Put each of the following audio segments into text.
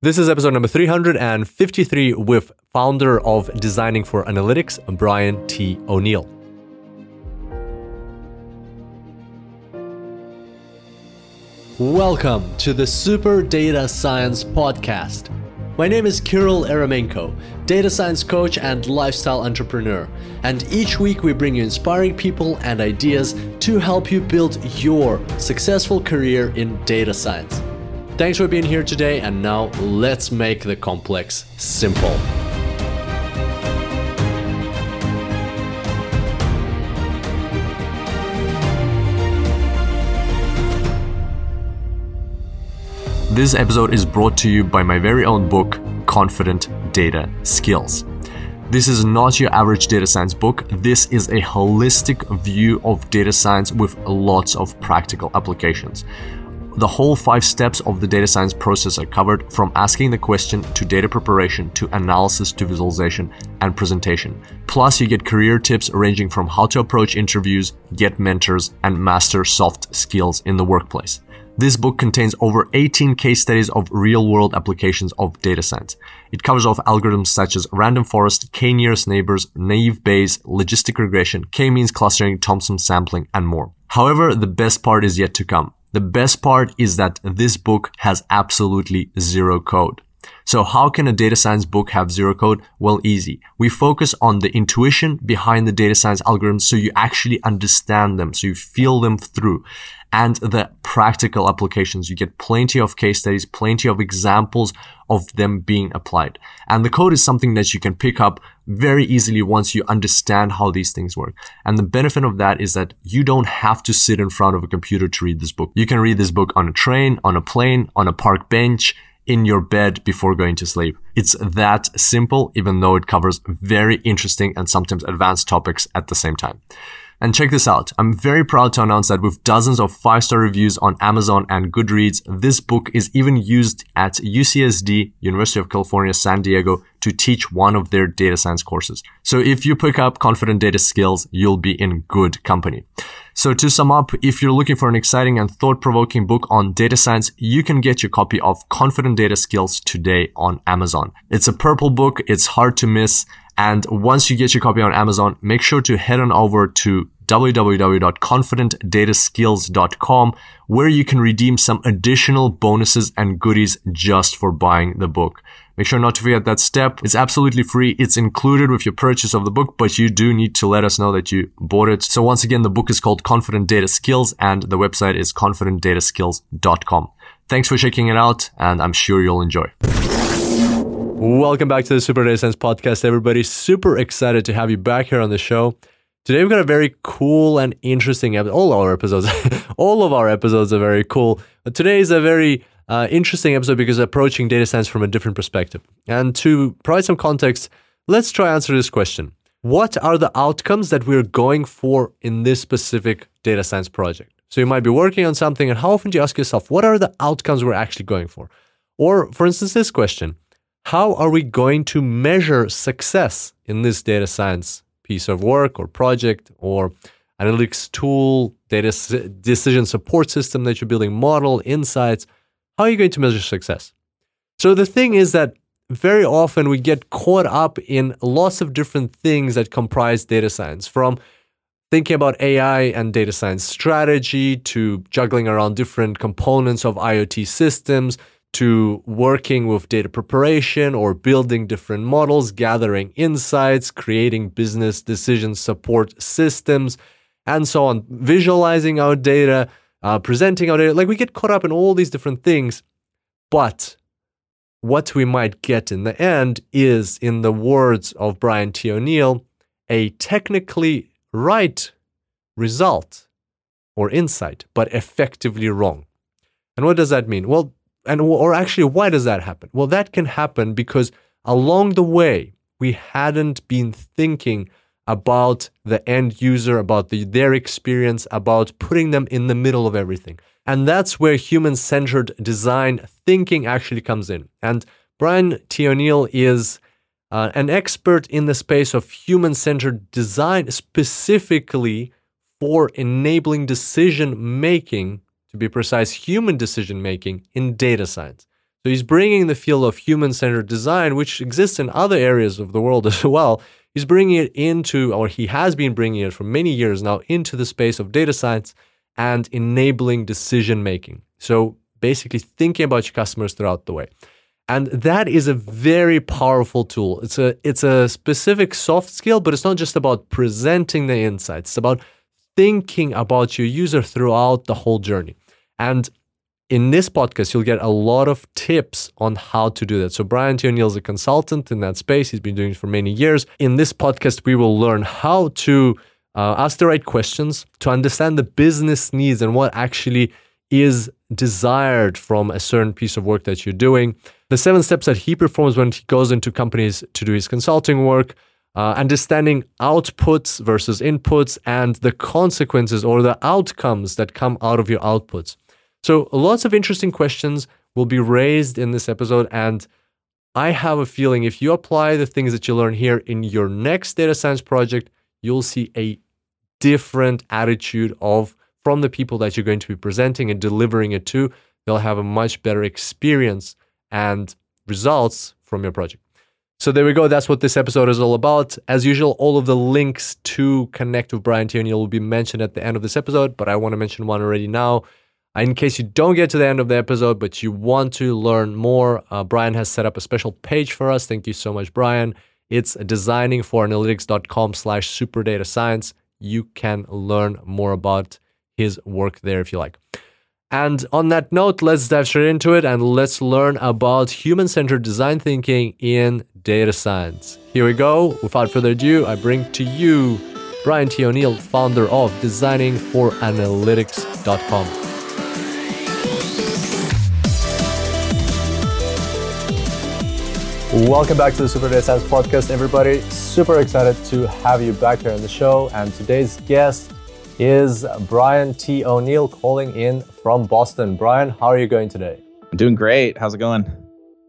This is episode number 353 with founder of Designing for Analytics, Brian T. O'Neill. Welcome to the Super Data Science Podcast. My name is Kirill Eremenko, data science coach and lifestyle entrepreneur. And each week we bring you inspiring people and ideas to help you build your successful career in data science. Thanks for being here today, and now let's make the complex simple. This episode is brought to you by my very own book, Confident Data Skills. This is not your average data science book. This is a holistic view of data science with lots of practical applications. The whole five steps of the data science process are covered from asking the question to data preparation to analysis to visualization and presentation. Plus, you get career tips ranging from how to approach interviews, get mentors, and master soft skills in the workplace. This book contains over 18 case studies of real world applications of data science. It covers off algorithms such as random forest, k nearest neighbors, naive Bayes, logistic regression, k means clustering, Thompson sampling, and more. However, the best part is yet to come. The best part is that this book has absolutely zero code. So how can a data science book have zero code? Well, easy. We focus on the intuition behind the data science algorithms so you actually understand them, so you feel them through and the practical applications. You get plenty of case studies, plenty of examples of them being applied. And the code is something that you can pick up very easily once you understand how these things work. And the benefit of that is that you don't have to sit in front of a computer to read this book. You can read this book on a train, on a plane, on a park bench, in your bed before going to sleep. It's that simple, even though it covers very interesting and sometimes advanced topics at the same time. And check this out. I'm very proud to announce that with dozens of five star reviews on Amazon and Goodreads, this book is even used at UCSD, University of California, San Diego, to teach one of their data science courses. So if you pick up confident data skills, you'll be in good company. So to sum up, if you're looking for an exciting and thought-provoking book on data science, you can get your copy of Confident Data Skills today on Amazon. It's a purple book. It's hard to miss. And once you get your copy on Amazon, make sure to head on over to www.confidentdataskills.com where you can redeem some additional bonuses and goodies just for buying the book. Make sure not to forget that step. It's absolutely free. It's included with your purchase of the book, but you do need to let us know that you bought it. So once again, the book is called Confident Data Skills and the website is confidentdataskills.com. Thanks for checking it out and I'm sure you'll enjoy. Welcome back to the Super Data Science Podcast, everybody. Super excited to have you back here on the show. Today we've got a very cool and interesting episode. All our episodes, all of our episodes are very cool. But today is a very uh, interesting episode because approaching data science from a different perspective. And to provide some context, let's try answer this question. What are the outcomes that we're going for in this specific data science project? So you might be working on something and how often do you ask yourself, what are the outcomes we're actually going for? Or for instance, this question, how are we going to measure success in this data science piece of work or project or analytics tool, data decision support system that you're building, model, insights? How are you going to measure success? So the thing is that very often we get caught up in lots of different things that comprise data science from thinking about AI and data science strategy to juggling around different components of IoT systems to working with data preparation or building different models, gathering insights, creating business decision support systems, and so on, visualizing our data, uh, presenting our data. Like we get caught up in all these different things, but what we might get in the end is, in the words of Brian T. O'Neill, a technically right result or insight, but effectively wrong. And what does that mean? Well, and or actually, why does that happen? Well, that can happen because along the way we hadn't been thinking about the end user, about the, their experience, about putting them in the middle of everything. And that's where human centered design thinking actually comes in. And Brian T. O'Neill is uh, an expert in the space of human centered design, specifically for enabling decision making, to be precise, human decision making in data science. So he's bringing the field of human centered design, which exists in other areas of the world as well. He's bringing it into, or he has been bringing it for many years now, into the space of data science and enabling decision making. So basically, thinking about your customers throughout the way. And that is a very powerful tool. It's a it's a specific soft skill, but it's not just about presenting the insights. It's about thinking about your user throughout the whole journey. And in this podcast, you'll get a lot of tips on how to do that. So, Brian T. O'Neill is a consultant in that space. He's been doing it for many years. In this podcast, we will learn how to uh, ask the right questions, to understand the business needs and what actually is desired from a certain piece of work that you're doing. The seven steps that he performs when he goes into companies to do his consulting work, uh, understanding outputs versus inputs, and the consequences or the outcomes that come out of your outputs. So, lots of interesting questions will be raised in this episode. And I have a feeling if you apply the things that you learn here in your next data science project, you'll see a different attitude of from the people that you're going to be presenting and delivering it to. They'll have a much better experience and results from your project. So there we go. That's what this episode is all about. As usual, all of the links to connect with Brian T. O'Neill will be mentioned at the end of this episode, but I want to mention one already now. In case you don't get to the end of the episode, but you want to learn more, uh, Brian has set up a special page for us. Thank you so much, Brian. It's designingforanalytics.com slash superdata You can learn more about his work there if you like. And on that note, let's dive straight into it and let's learn about human centered design thinking in data science. Here we go. Without further ado, I bring to you Brian T. O'Neill, founder of designingforanalytics.com. Welcome back to the Super Data Science Podcast, everybody. Super excited to have you back here on the show. And today's guest is Brian T. O'Neill calling in from Boston. Brian, how are you going today? I'm doing great. How's it going?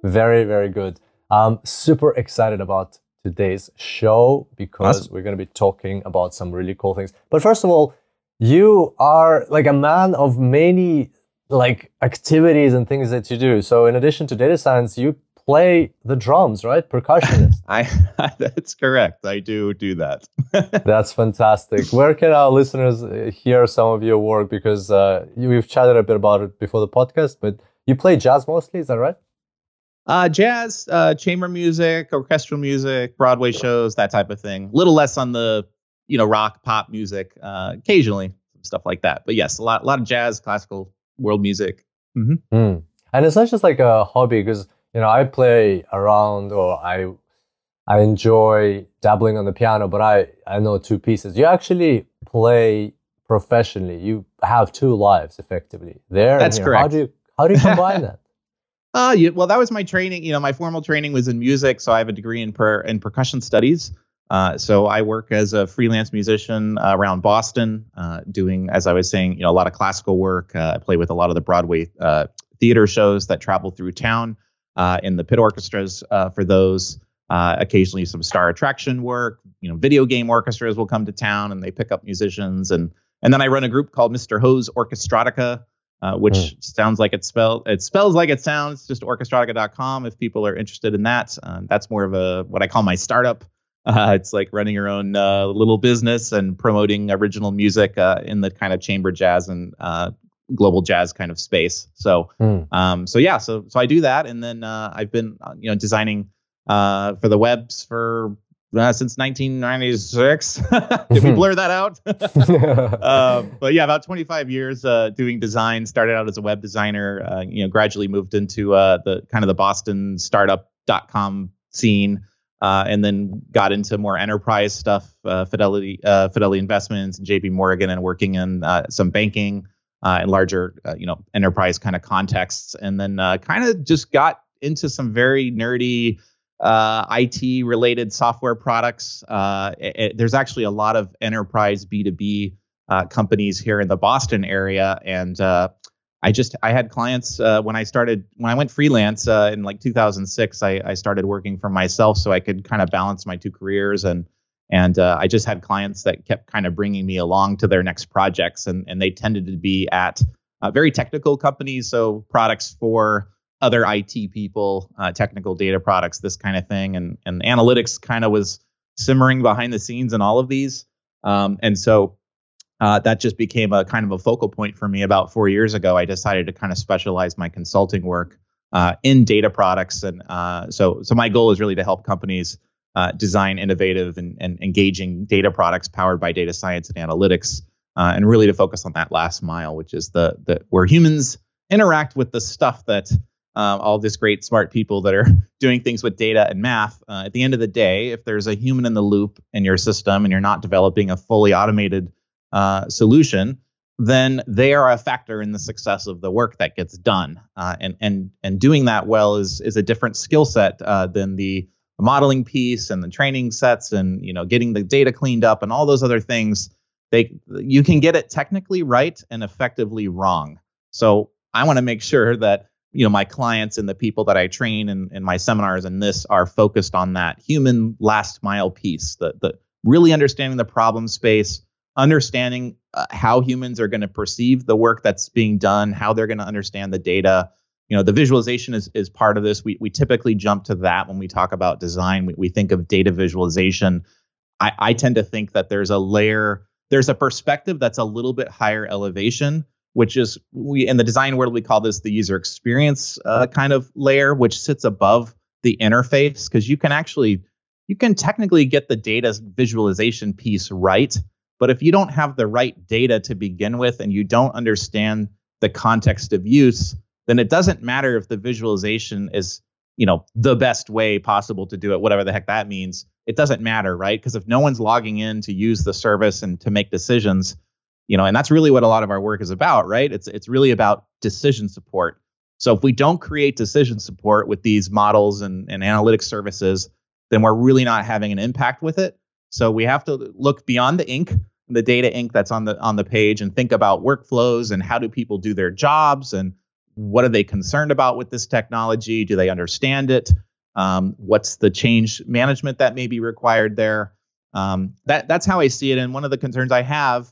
Very, very good. I'm super excited about today's show because awesome. we're going to be talking about some really cool things. But first of all, you are like a man of many like activities and things that you do. So in addition to data science, you play the drums, right? Percussionist. I that's correct. I do do that. that's fantastic. Where can our listeners uh, hear some of your work? Because uh, we've chatted a bit about it before the podcast, but you play jazz mostly. Is that right? Uh, jazz, uh, chamber music, orchestral music, Broadway shows, that type of thing. A little less on the you know rock, pop music, uh, occasionally stuff like that. But yes, a lot, a lot of jazz, classical, world music. Mm-hmm. Mm. And it's not just like a hobby because you know, I play around or I I enjoy dabbling on the piano, but I I know two pieces. You actually play professionally. You have two lives effectively. There, that's correct. How do you how do you combine that? Uh, yeah, well, that was my training. You know, my formal training was in music, so I have a degree in per in percussion studies. Uh, so I work as a freelance musician uh, around Boston, uh, doing, as I was saying, you know, a lot of classical work. Uh, I play with a lot of the Broadway uh, theater shows that travel through town uh, in the pit orchestras uh, for those. Uh, occasionally, some star attraction work. You know, video game orchestras will come to town and they pick up musicians. And and then I run a group called Mr. Ho's Orchestrotica, uh, which mm. sounds like it spelled it spells like it sounds. Just orchestrotica.com if people are interested in that. Uh, that's more of a what I call my startup. Uh, it's like running your own uh, little business and promoting original music uh, in the kind of chamber jazz and uh, global jazz kind of space. So, mm. um, so yeah, so so I do that, and then uh, I've been uh, you know designing uh, for the webs for uh, since 1996. Did we blur that out? uh, but yeah, about 25 years uh, doing design. Started out as a web designer. Uh, you know, gradually moved into uh, the kind of the Boston startup.com scene. Uh, and then got into more enterprise stuff, Fidelity, Fidelity Investments, and J.P. Morgan, and working in some banking uh, in larger, uh, you know, enterprise kind of contexts, and then uh, kind of just got into some very nerdy uh, IT related software products. Uh, it, it, there's actually a lot of enterprise B2B uh, companies here in the Boston area, and I just I had clients when I started when I went freelance in like 2006. I, I started working for myself so I could kind of balance my two careers and and uh, I just had clients that kept kind of bringing me along to their next projects, and, and they tended to be at uh, very technical companies. So products for other IT people, uh, technical data products, this kind of thing, and and analytics kind of was simmering behind the scenes in all of these, um, and so uh, that just became a kind of a focal point for me about four years ago. I decided to kind of specialize my consulting work uh, in data products, and uh, so so my goal is really to help companies uh, design innovative and, and engaging data products powered by data science and analytics, uh, and really to focus on that last mile, which is the the where humans interact with the stuff that um, all these great smart people that are doing things with data and math. Uh, at the end of the day, if there's a human in the loop in your system and you're not developing a fully automated uh, solution, then they are a factor in the success of the work that gets done. Uh, and and and doing that well is is a different skill set uh, than the modeling piece and the training sets and you know getting the data cleaned up and all those other things. They you can get it technically right and effectively wrong. So I want to make sure that you know my clients and the people that I train in, in my seminars and this are focused on that human last mile piece, the the really understanding the problem space, understanding uh, how humans are going to perceive the work that's being done, how they're going to understand the data. You know, the visualization is is part of this. We we typically jump to that when we talk about design. We, we think of data visualization. I, I tend to think that there's a layer, there's a perspective that's a little bit higher elevation which is we in the design world we call this the user experience uh, kind of layer, which sits above the interface because you can actually you can technically get the data visualization piece right, but if you don't have the right data to begin with and you don't understand the context of use, then it doesn't matter if the visualization is you know the best way possible to do it whatever the heck that means. It doesn't matter right? Because if no one's logging in to use the service and to make decisions you know and that's really what a lot of our work is about right? It's it's really about decision support. So if we don't create decision support with these models and, and analytics services then we're really not having an impact with it. So we have to look beyond the ink the data ink that's on the on the page and think about workflows and how do people do their jobs and what are they concerned about with this technology do they understand it um, what's the change management that may be required there um, that that's how i see it and one of the concerns i have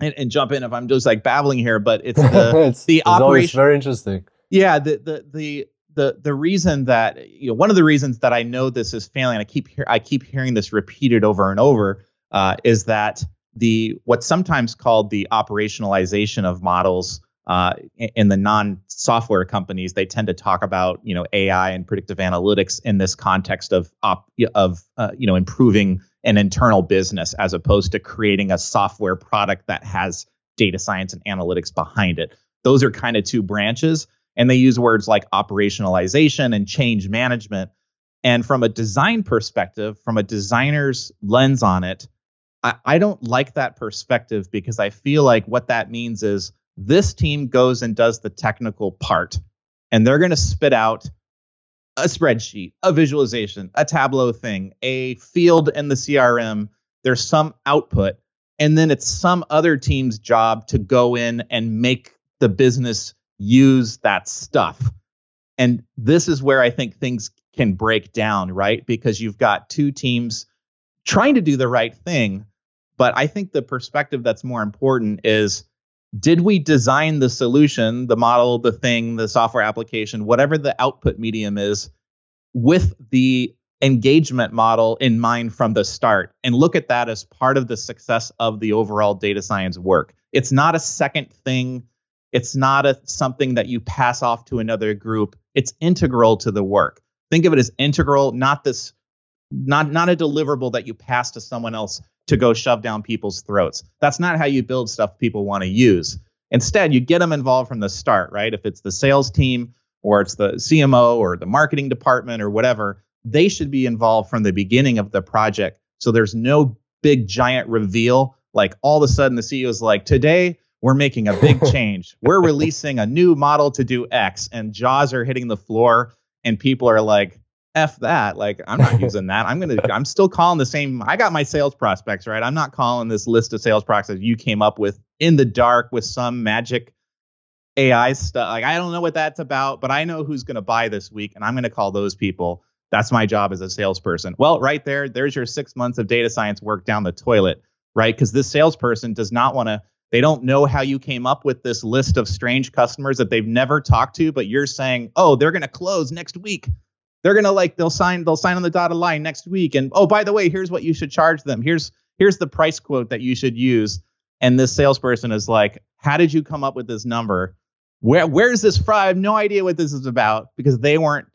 and, and, jump in if I'm just like babbling here, but it's the it's, the it's operation. Very interesting. Yeah, the the the the the reason that you know one of the reasons that I know this is failing, and I keep hear, I keep hearing this repeated over and over, uh, is that the what's sometimes called the operationalization of models uh, in the non-software companies, they tend to talk about you know AI and predictive analytics in this context of op, of uh, you know improving an internal business as opposed to creating a software product that has data science and analytics behind it. Those are kind of two branches. And they use words like operationalization and change management. And from a design perspective, from a designer's lens on it, I, I don't like that perspective because I feel like what that means is this team goes and does the technical part and they're going to spit out a spreadsheet, a visualization, a Tableau thing, a field in the CRM. There's some output. And then it's some other team's job to go in and make the business use that stuff. And this is where I think things can break down, right? Because you've got two teams trying to do the right thing. But I think the perspective that's more important is did we design the solution, the model, the thing, the software application, whatever the output medium is, with the engagement model in mind from the start and look at that as part of the success of the overall data science work. It's not a second thing. It's not a something that you pass off to another group. It's integral to the work. Think of it as integral, not this not not a deliverable that you pass to someone else to go shove down people's throats. That's not how you build stuff people want to use. Instead, you get them involved from the start, right? If it's the sales team or it's the CMO or the marketing department or whatever, they should be involved from the beginning of the project. So there's no big giant reveal. Like all of a sudden the CEO is like, today we're making a big change. we're releasing a new model to do X, and jaws are hitting the floor, and people are like, F that. Like, I'm not using that. I'm to, I'm still calling the same. I got my sales prospects, right? I'm not calling this list of sales prospects you came up with in the dark with some magic AI stuff. Like, I don't know what that's about, but I know who's to buy this week, and I'm to call those people. That's my job as a salesperson. Well, right there, there's your six months of data science work down the toilet, right? Because this salesperson does not want to They don't know how you came up with this list of strange customers that they've never talked to, but you're saying, "Oh, they're going to close next week." They're to like they'll sign they'll sign on the dotted line next week and oh, by the way, here's what you should charge them. Here's here's the price quote that you should use. And this salesperson is like, "How did you come up with this number? Where where's this from? I have no idea what this is about because they weren't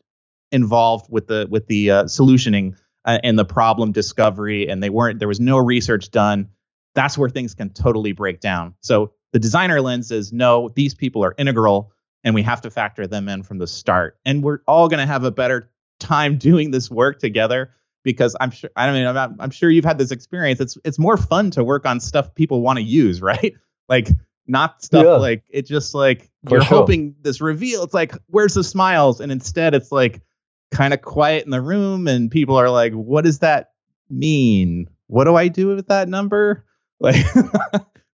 involved with the with the uh, solutioning uh, and the problem discovery and they weren't there was no research done that's where things can totally break down. So the designer lens is no, these people are integral and we have to factor them in from the start. And we're all going to have a better time doing this work together because I'm sure I mean I'm, I'm sure you've had this experience. It's it's more fun to work on stuff people want to use, right? Like not stuff yeah. like it just like For you're sure. hoping this reveal. It's like where's the smiles, and instead it's like kind of quiet in the room, and people are like, what does that mean? What do I do with that number? Like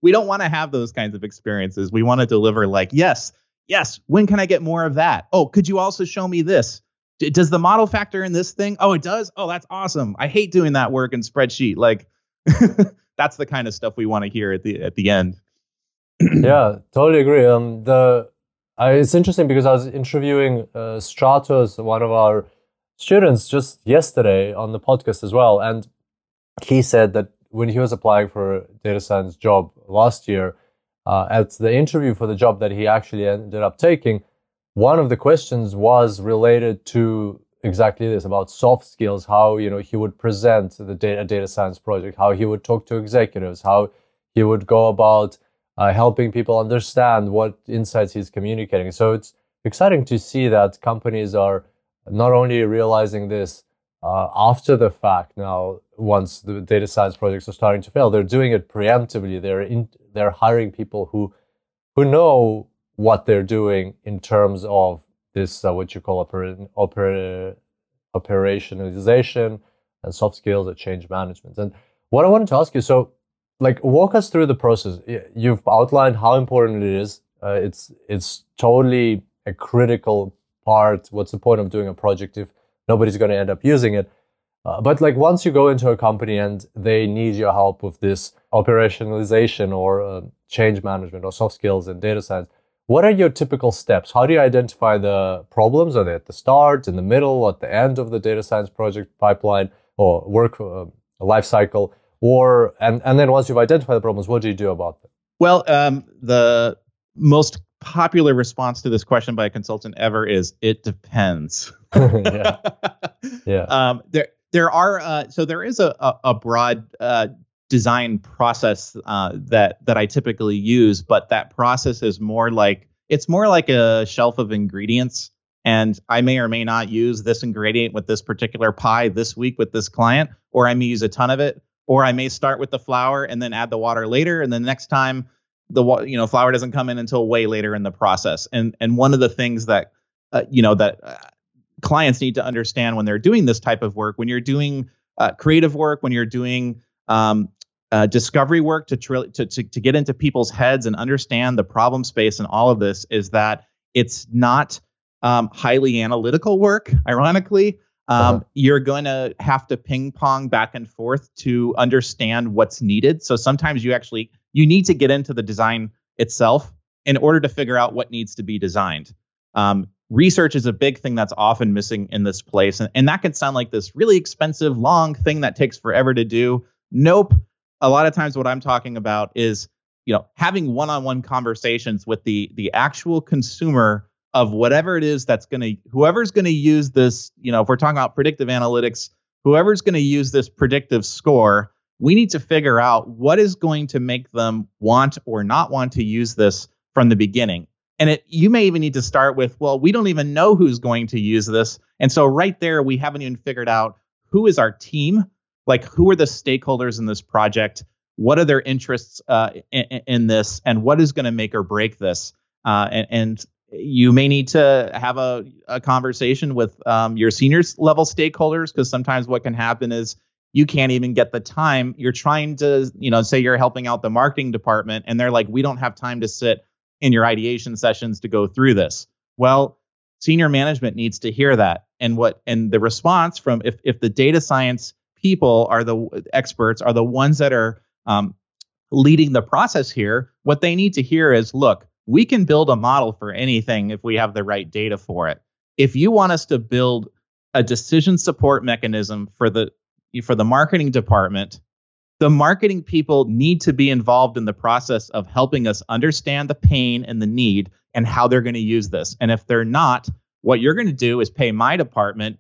we don't want to have those kinds of experiences. We want to deliver like, yes, yes, when can I get more of that? Oh, could you also show me this? D- does the model factor in this thing? Oh, it does. Oh, that's awesome. I hate doing that work in spreadsheet. Like that's the kind of stuff we want to hear at the at the end. yeah, totally agree. Um, the I, it's interesting because I was interviewing uh, Stratos, one of our students, just yesterday on the podcast as well, and he said that when he was applying for a data science job last year, uh, at the interview for the job that he actually ended up taking, one of the questions was related to exactly this about soft skills, how you know he would present the data data science project, how he would talk to executives, how he would go about uh, helping people understand what insights he's communicating. So it's exciting to see that companies are not only realizing this uh, after the fact now once the data science projects are starting to fail they're doing it preemptively they're in, they're hiring people who who know what they're doing in terms of this uh, what you call oper- oper- operationalization and soft skills and change management. And what i wanted to ask you so like walk us through the process. You've outlined how important it is. Uh, it's it's totally a critical part. What's the point of doing a project if nobody's going to end up using it. Uh, but like once you go into a company and they need your help with this operationalization or uh, change management or soft skills and data science, what are your typical steps? How do you identify the problems? Are they at the start, in the middle, at the end of the data science project pipeline or work uh, life cycle? Or and and then once you've identified the problems, what do you do about them? Well, um, the most popular response to this question by a consultant ever is it depends. yeah. Yeah. Um, there there are uh, so there is a a, a broad uh, design process uh, that that I typically use, but that process is more like it's more like a shelf of ingredients. And I may or may not use this ingredient with this particular pie this week with this client, or I may use a ton of it, or I may start with the flour and then add the water later, and then next time the you know flour doesn't come in until way later in the process. And and one of the things that uh, you know that uh, clients need to understand when they're doing this type of work, when you're doing uh, creative work, when you're doing um, uh, discovery work to, to, to to get into people's heads and understand the problem space and all of this, is that it's not um, highly analytical work. Ironically, um, uh-huh. you're going to have to ping pong back and forth to understand what's needed. So sometimes you actually you need to get into the design itself in order to figure out what needs to be designed. Um, research is a big thing that's often missing in this place. And, and that can sound like this really expensive, long thing that takes forever to do. Nope. A lot of times what I'm talking about is, you know, having one-on-one conversations with the the actual consumer of whatever it is that's going to whoever's going to use this, you know, if we're talking about predictive analytics, whoever's going to use this predictive score, we need to figure out what is going to make them want or not want to use this from the beginning. And it, you may even need to start with, well, we don't even know who's going to use this. And so right there, we haven't even figured out who is our team, like who are the stakeholders in this project, what are their interests uh, in, in, this, and what is going to make or break this. Uh, and, and, you may need to have a, a conversation with um, your senior level stakeholders because sometimes what can happen is you can't even get the time. You're trying to, you know, say you're helping out the marketing department, and they're like, we don't have time to sit in your ideation sessions to go through this. Well, senior management needs to hear that. And what and the response from if if the data science people are the experts are the ones that are um, leading the process here, what they need to hear is look, we can build a model for anything if we have the right data for it. If you want us to build a decision support mechanism for the for the marketing department, the marketing people need to be involved in the process of helping us understand the pain and the need and how they're going to use this. And if they're not, what you're going to do is pay my department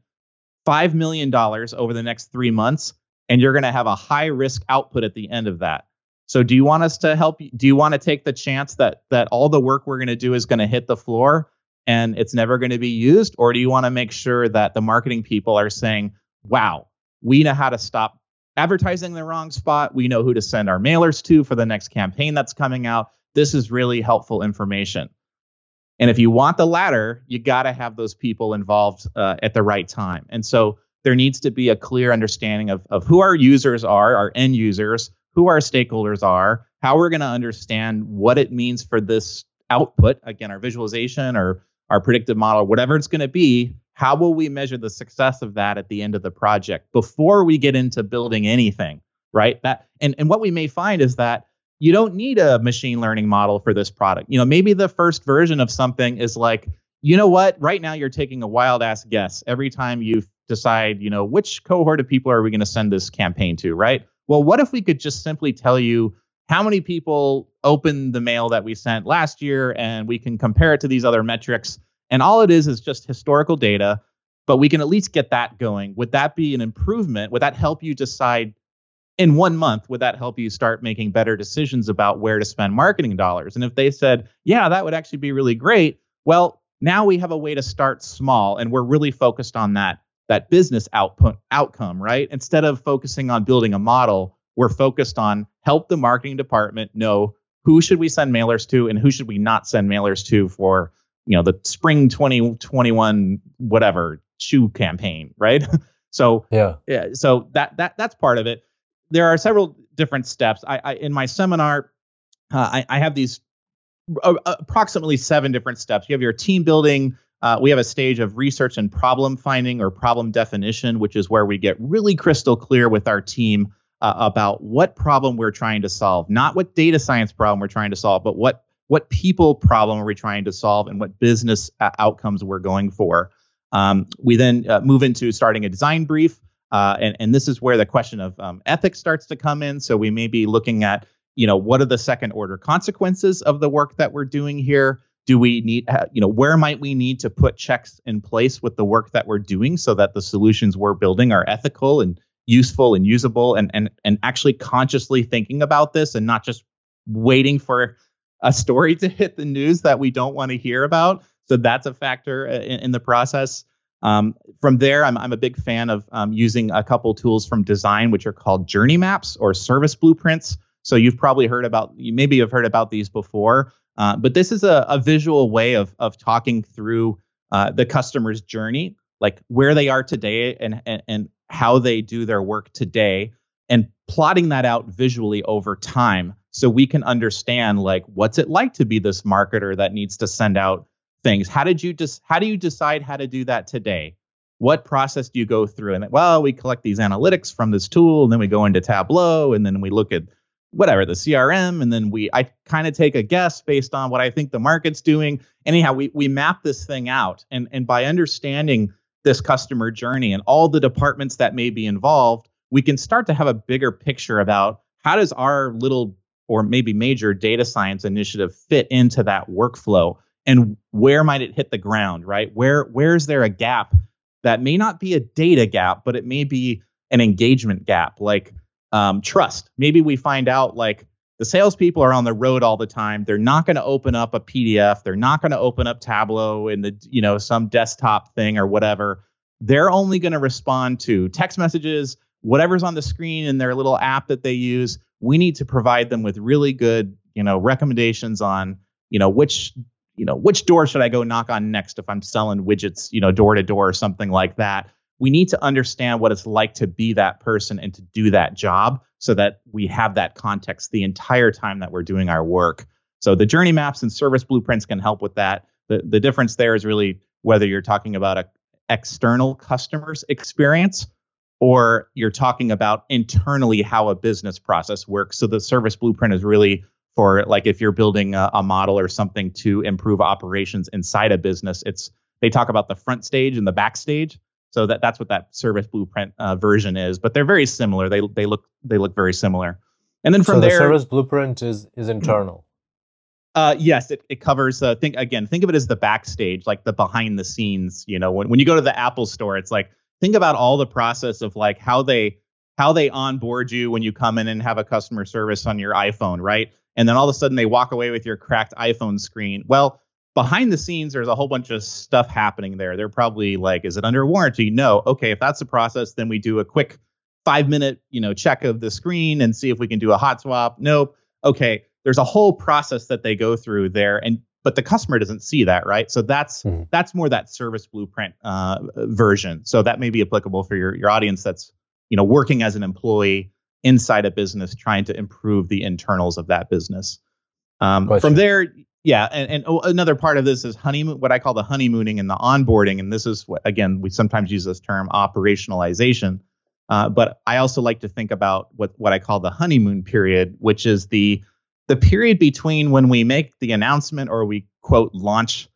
$5 million over the next three months, and you're going to have a high risk output at the end of that. So do you want us to help you? Do you want to take the chance that that all the work we're going to do is going to hit the floor and it's never going to be used? Or do you want to make sure that the marketing people are saying, wow, we know how to stop advertising the wrong spot. We know who to send our mailers to for the next campaign that's coming out. This is really helpful information. And if you want the latter, you got to have those people involved uh, at the right time. And so there needs to be a clear understanding of, of who our users are, our end users, who our stakeholders are, how we're going to understand what it means for this output, again, our visualization or our predictive model, whatever it's going to be, how will we measure the success of that at the end of the project before we get into building anything, right? That and, and what we may find is that you don't need a machine learning model for this product. You know, maybe the first version of something is like, you know what, right now you're taking a wild ass guess every time you decide, you know, which cohort of people are we going to send this campaign to, right? Well, what if we could just simply tell you how many people opened the mail that we sent last year and we can compare it to these other metrics and all it is is just historical data, but we can at least get that going. Would that be an improvement? Would that help you decide in one month? Would that help you start making better decisions about where to spend marketing dollars? And if they said, yeah, that would actually be really great, well, now we have a way to start small and we're really focused on that that business output outcome, right? Instead of focusing on building a model, we're focused on help the marketing department know who should we send mailers to and who should we not send mailers to for you know the spring 2021 whatever shoe campaign right so yeah yeah so that that that's part of it there are several different steps i, I in my seminar uh, I, I have these uh, approximately seven different steps you have your team building uh, we have a stage of research and problem finding or problem definition which is where we get really crystal clear with our team uh, about what problem we're trying to solve not what data science problem we're trying to solve but what what people problem are we trying to solve and what business uh, outcomes we're going for. Um, we then uh, move into starting a design brief. Uh, and, and this is where the question of um, ethics starts to come in. So we may be looking at, you know, what are the second order consequences of the work that we're doing here? Do we need, you know, where might we need to put checks in place with the work that we're doing so that the solutions we're building are ethical and useful and usable and and and actually consciously thinking about this and not just waiting for a story to hit the news that we don't want to hear about. So that's a factor uh, in, in the process. Um, from there, I'm, I'm a big fan of um, using a couple tools from design, which are called journey maps or service blueprints. So you've probably heard about, you maybe have heard about these before, uh, but this is a, a, visual way of of talking through uh, the customer's journey, like where they are today and, and and how they do their work today, and plotting that out visually over time so we can understand like what's it like to be this marketer that needs to send out things. How did you just how do you decide how to do that today? What process do you go through? And well we collect these analytics from this tool and then we go into tableau and then we look at whatever the crm and then we i kind of take a guess based on what i think the market's doing. Anyhow we we map this thing out. And and by understanding this customer journey and all the departments that may be involved we can start to have a bigger picture about how does our little or maybe major data science initiative fit into that workflow and where might it hit the ground right? Where where's there a gap that may not be a data gap but it may be an engagement gap? Like um, trust. Maybe we find out like the salespeople are on the road all the time. They're not going to open up a pdf they're not going to open up tableau in the you know some desktop thing or whatever. They're only going to respond to text messages whatever's on the screen in their little app that they use. We need to provide them with really good, you know, recommendations on, you know, which, you know, which door should I go knock on next if I'm selling widgets, you know, door to door or something like that. We need to understand what it's like to be that person and to do that job so that we have that context the entire time that we're doing our work. So the journey maps and service blueprints can help with that. The the difference there is really whether you're talking about a external customer's experience or you're talking about internally how a business process works. So the service blueprint is really for like if you're building a, a model or something to improve operations inside a business. It's they talk about the front stage and the backstage. So that that's what that service blueprint uh, version is. But they're very similar. They they look they look very similar. And then from so the there, service blueprint is is internal. Uh, yes, it, it covers. Uh, think again. Think of it as the backstage, like the behind the scenes. You know, when when you go to the Apple store, it's like think about all the process of like how they how they onboard you when you come in and have a customer service on your iPhone, right? And then all of a sudden they walk away with your cracked iPhone screen. Well, behind the scenes, there's a whole bunch of stuff happening there. They're probably like, is it under warranty? No. Okay, if that's the process, then we do a quick five minute, you know, check of the screen and see if we can do a hot swap. Nope. Okay there's a whole process that they go through there and but the customer doesn't see that right so that's mm-hmm. that's more that service blueprint uh, version so that may be applicable for your, your audience that's you know working as an employee inside a business trying to improve the internals of that business. Um, from there yeah and, and oh, another part of this is honeymoon what i call the honeymooning and the onboarding and this is what again we sometimes use this term operationalization. Uh, but i also like to think about what what i call the honeymoon period which is the the period between when we make the announcement or we quote launch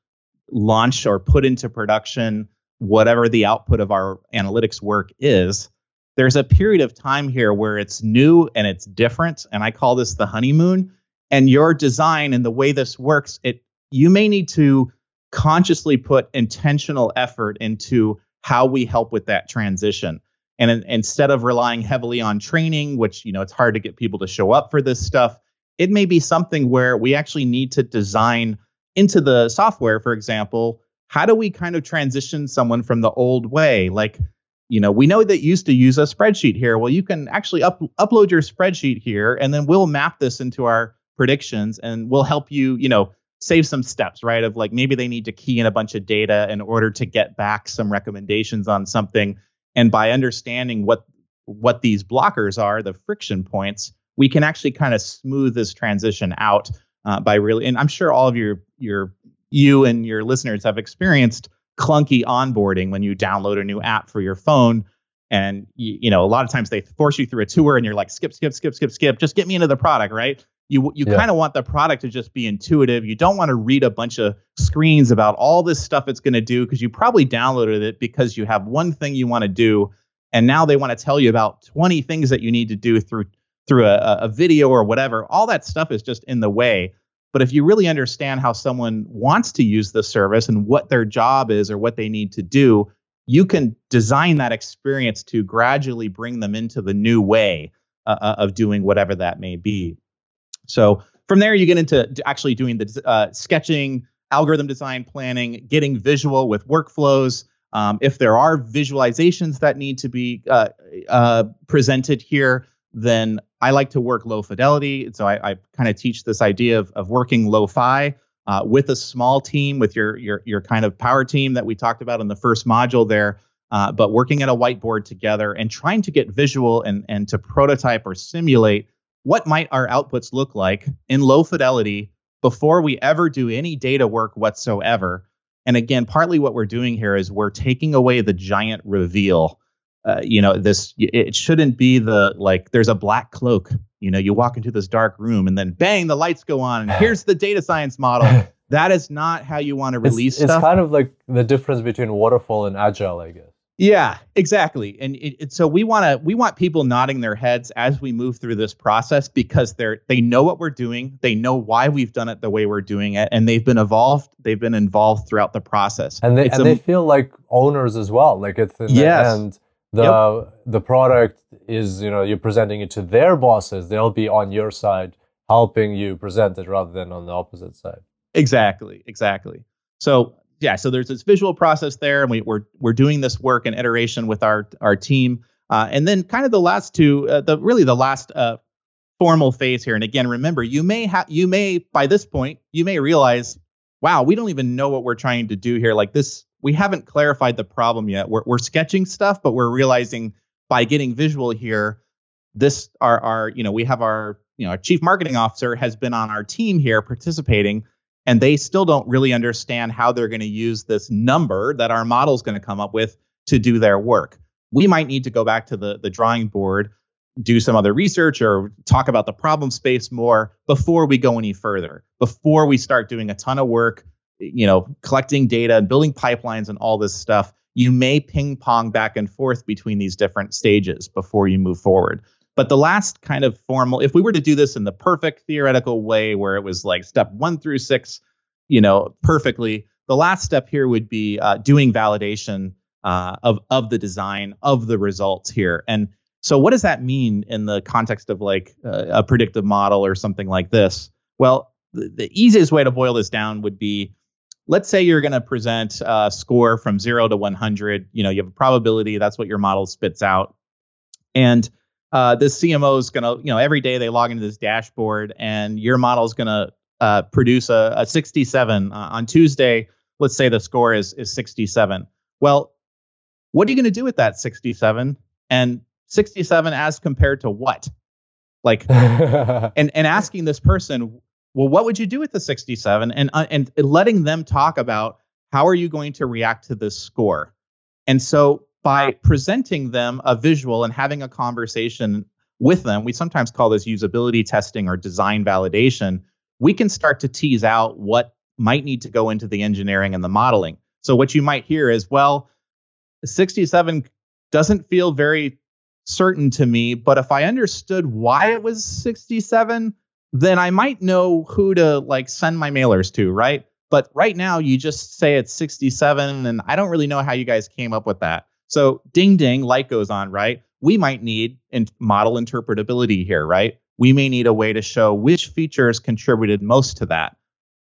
launch or put into production whatever the output of our analytics work is there's a period of time here where it's new and it's different and i call this the honeymoon and your design and the way this works it you may need to consciously put intentional effort into how we help with that transition and in, instead of relying heavily on training which you know it's hard to get people to show up for this stuff it may be something where we actually need to design into the software, for example, how do we kind of transition someone from the old way? Like, you know, we know that you used to use a spreadsheet here. Well, you can actually up, upload your spreadsheet here, and then we'll map this into our predictions, and we'll help you, you know, save some steps, right? Of like maybe they need to key in a bunch of data in order to get back some recommendations on something. And by understanding what what these blockers are, the friction points, we can actually kind of smooth this transition out uh, by really and i'm sure all of your your you and your listeners have experienced clunky onboarding when you download a new app for your phone and you, you know a lot of times they force you through a tour and you're like skip skip skip skip skip just get me into the product right you you yeah. kind of want the product to just be intuitive you don't want to read a bunch of screens about all this stuff it's going to do because you probably downloaded it because you have one thing you want to do and now they want to tell you about 20 things that you need to do through through a, a video or whatever, all that stuff is just in the way. But if you really understand how someone wants to use the service and what their job is or what they need to do, you can design that experience to gradually bring them into the new way uh, uh of doing whatever that may be. So from there, you get into actually doing the uh, sketching, algorithm design planning, getting visual with workflows. Um, if there are visualizations that need to be uh, uh presented here, then I like to work low fidelity. So I, I kind of teach this idea of, of working low fi uh, with a small team, with your, your, your kind of power team that we talked about in the first module there, uh, but working at a whiteboard together and trying to get visual and, and to prototype or simulate what might our outputs look like in low fidelity before we ever do any data work whatsoever. And again, partly what we're doing here is we're taking away the giant reveal uh, you know this it shouldn't be the like there's a black cloak you know you walk into this dark room and then bang the lights go on and here's the data science model. That is not how you want to release it's, stuff. it's kind of like the difference between waterfall and agile i guess. Yeah exactly. And it, it, so we want to we want people nodding their heads as we move through this process because they're they know what we're doing they know why we've done it the way we're doing it and they've been involved they've been involved throughout the process. And they, and a, they feel like owners as well like it's in yes. the end the yep. the product is you know you're presenting it to their bosses. They'll be on your side helping you present it rather than on the opposite side. Exactly exactly. So yeah so there's this visual process there and we, are we're, we're doing this work and iteration with our our team. Uh, and then kind of the last two uh, the really the last uh, formal phase here. And again remember you may have you may by this point you may realize wow we don't even know what we're trying to do here. Like this we haven't clarified the problem yet. We're, we're sketching stuff, but we're realizing by getting visual here, this our our you know we have our you know our chief marketing officer has been on our team here participating, and they still don't really understand how they're going to use this number that our model is going to come up with to do their work. we might need to go back to the, the drawing board, do some other research or talk about the problem space more before we go any further, before we start doing a ton of work, you know, collecting data and building pipelines and all this stuff. You may ping pong back and forth between these different stages before you move forward. But the last kind of formal, if we were to do this in the perfect theoretical way where it was like step one through six, you know, perfectly, the last step here would be uh, doing validation uh, of of the design of the results here. And so, what does that mean in the context of like uh, a predictive model or something like this? Well, the, the easiest way to boil this down would be let's say you're going to present a score from 0 to 100 you know you have a probability that's what your model spits out. And uh, the cmo is going to you know every day they log into this dashboard and your model is going to uh, produce a, a 67 uh, on tuesday let's say the score is is 67 well what are you going to do with that 67 and 67 as compared to what? Like and and asking this person well, what would you do with the 67? And uh, and letting them talk about how are you going to react to this score. And so by presenting them a visual and having a conversation with them, we sometimes call this usability testing or design validation. We can start to tease out what might need to go into the engineering and the modeling. So what you might hear is, well, 67 doesn't feel very certain to me, but if I understood why it was 67, then I might know who to like send my mailers to, right? But right now, you just say it's 67, and I don't really know how you guys came up with that. So, ding ding, light goes on, right? We might need in- model interpretability here, right? We may need a way to show which features contributed most to that.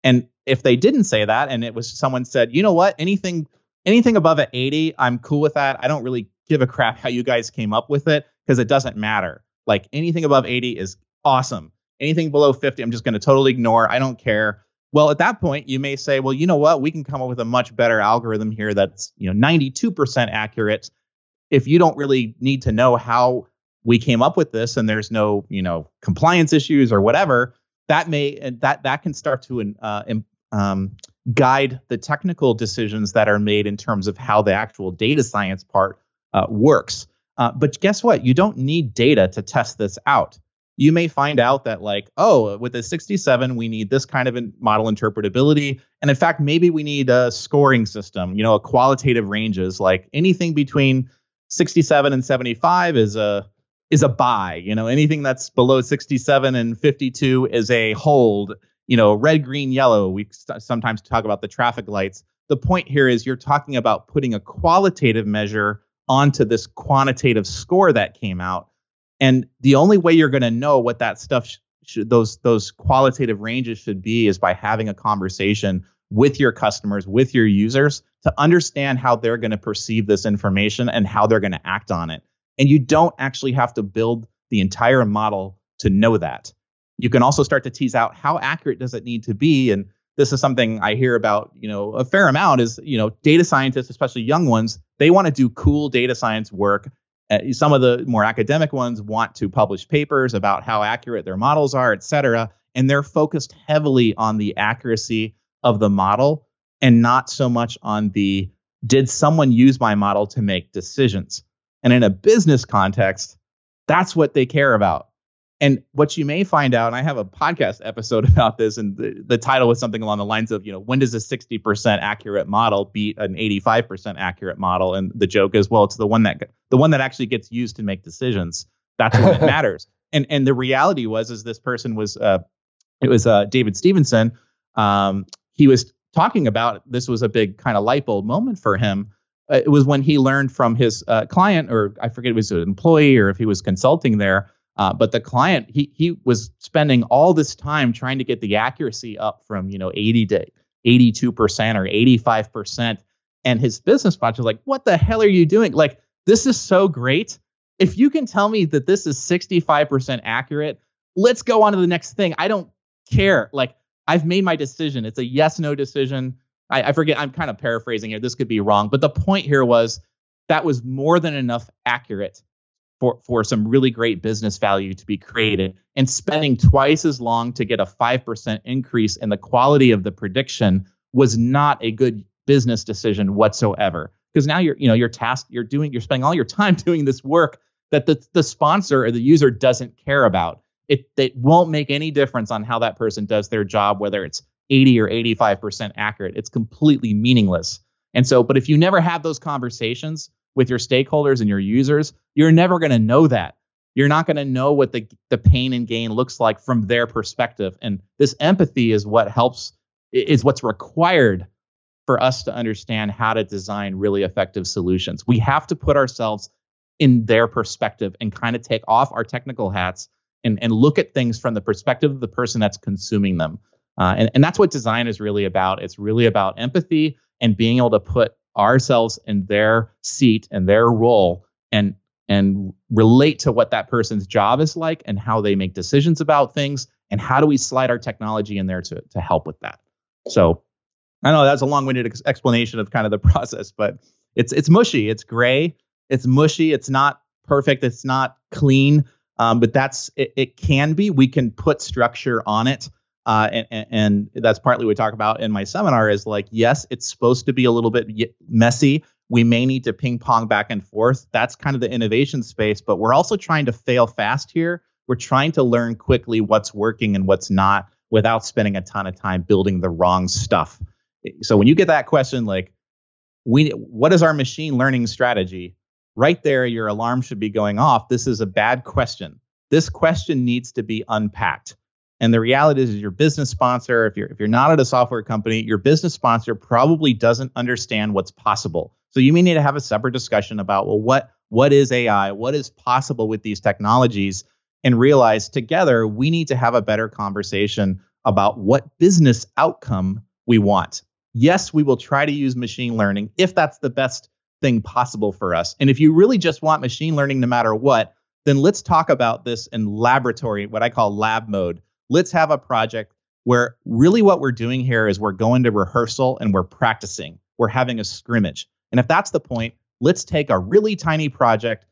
And if they didn't say that, and it was someone said, you know what, anything anything above an 80, I'm cool with that. I don't really give a crap how you guys came up with it because it doesn't matter. Like anything above 80 is awesome. Anything below 50, I'm just going to totally ignore. I don't care. Well, at that point, you may say, well, you know what? We can come up with a much better algorithm here that's, you know, 92% accurate. If you don't really need to know how we came up with this and there's no, you know, compliance issues or whatever, that may that that can start to uh, um, guide the technical decisions that are made in terms of how the actual data science part uh, works. Uh, but guess what? You don't need data to test this out you may find out that like oh with a 67 we need this kind of model interpretability. And in fact maybe we need a scoring system you know a qualitative ranges. Like anything between 67 and 75 is a is a buy you know? Anything that's below 67 and 52 is a hold you know? Red green yellow we sometimes talk about the traffic lights. The point here is you're talking about putting a qualitative measure onto this quantitative score that came out and the only way you're going to know what that stuff sh- should, those those qualitative ranges should be is by having a conversation with your customers, with your users to understand how they're going to perceive this information and how they're going to act on it. And you don't actually have to build the entire model to know that. You can also start to tease out how accurate does it need to be and this is something I hear about, you know, a fair amount is, you know, data scientists, especially young ones, they want to do cool data science work uh, some of the more academic ones want to publish papers about how accurate their models are, et cetera. And they're focused heavily on the accuracy of the model and not so much on the did someone use my model to make decisions? And in a business context, that's what they care about. And what you may find out, and I have a podcast episode about this, and the, the title was something along the lines of, you know, when does a 60% accurate model beat an 85% accurate model? And the joke is, well, it's the one that the one that actually gets used to make decisions. That's when it matters. And and the reality was, is this person was, uh, it was uh, David Stevenson. Um, he was talking about this was a big kind of light bulb moment for him. Uh, it was when he learned from his uh, client, or I forget it was an employee, or if he was consulting there uh, but the client, he he was spending all this time trying to get the accuracy up from you know 80 to 82 percent or 85 percent, and his business partner was like, "What the hell are you doing? Like this is so great. If you can tell me that this is 65 percent accurate, let's go on to the next thing. I don't care. Like I've made my decision. It's a yes no decision. I, I forget. I'm kind of paraphrasing here. This could be wrong, but the point here was that was more than enough accurate for, for some really great business value to be created. And spending twice as long to get a 5% increase in the quality of the prediction was not a good business decision whatsoever. Because now you're you know you're tasked you're doing you're spending all your time doing this work that the the sponsor or the user doesn't care about. It it won't make any difference on how that person does their job whether it's 80 or 85% accurate. It's completely meaningless. And so but if you never have those conversations with your stakeholders and your users you're never going to know that you're not going to know what the the pain and gain looks like from their perspective and this empathy is what helps is what's required for us to understand how to design really effective solutions. We have to put ourselves in their perspective and kind of take off our technical hats and, and look at things from the perspective of the person that's consuming them. Uh, and, and that's what design is really about. It's really about empathy and being able to put ourselves in their seat and their role and and relate to what that person's job is like and how they make decisions about things and how do we slide our technology in there to, to help with that. So I know that's a long-winded ex- explanation of kind of the process, but it's it's mushy, it's gray, it's mushy, it's not perfect, it's not clean, um, but that's it, it, Can be. We can put structure on it, uh, and, and that's partly what we talk about in my seminar. Is like, yes, it's supposed to be a little bit messy. We may need to ping pong back and forth. That's kind of the innovation space, but we're also trying to fail fast here. We're trying to learn quickly what's working and what's not without spending a ton of time building the wrong stuff. So when you get that question, like, we, what is our machine learning strategy? Right there, your alarm should be going off. This is a bad question. This question needs to be unpacked. And the reality is, your business sponsor, if you're if you're not at a software company, your business sponsor probably doesn't understand what's possible. So you may need to have a separate discussion about well, what what is AI? What is possible with these technologies? And realize together we need to have a better conversation about what business outcome we want yes, we will try to use machine learning if that's the best thing possible for us. And if you really just want machine learning no matter what, then let's talk about this in laboratory, what I call lab mode. Let's have a project where really what we're doing here is we're going to rehearsal and we're practicing. We're having a scrimmage. And if that's the point, let's take a really tiny project.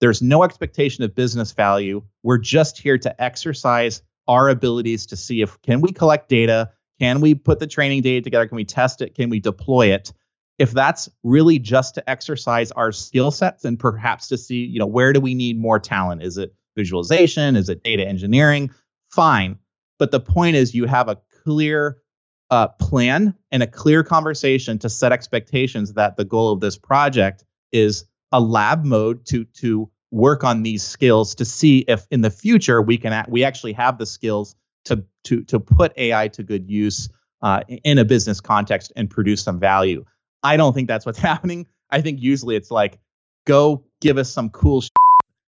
There's no expectation of business value. We're just here to exercise our abilities to see if can we collect data can we put the training data together? Can we test it? Can we deploy it? If that's really just to exercise our skill sets and perhaps to see, you know, where do we need more talent? Is it visualization? Is it data engineering? Fine. But the point is, you have a clear uh, plan and a clear conversation to set expectations that the goal of this project is a lab mode to to work on these skills to see if in the future we can we actually have the skills to to to put AI to good use uh, in a business context and produce some value. I don't think that's what's happening. I think usually it's like, go give us some cool, sh-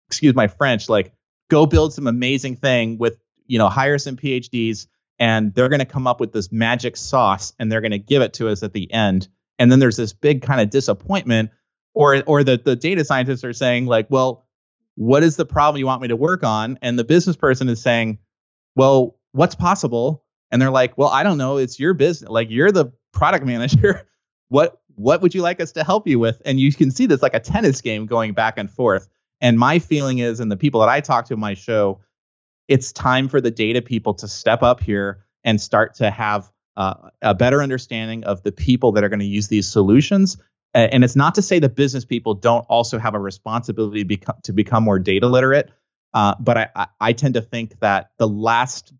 excuse my French, like go build some amazing thing with you know hire some PhDs and they're going to come up with this magic sauce and they're going to give it to us at the end. And then there's this big kind of disappointment, or or the the data scientists are saying like, well, what is the problem you want me to work on? And the business person is saying, well, what's possible? And they're like, well, I don't know. It's your business. Like you're the product manager. what what would you like us to help you with? And you can see this like a tennis game going back and forth. And my feeling is, and the people that I talk to in my show, it's time for the data people to step up here and start to have uh, a better understanding of the people that are going to use these solutions. And it's not to say that business people don't also have a responsibility to become, to become more data literate, uh, but I, I tend to think that the last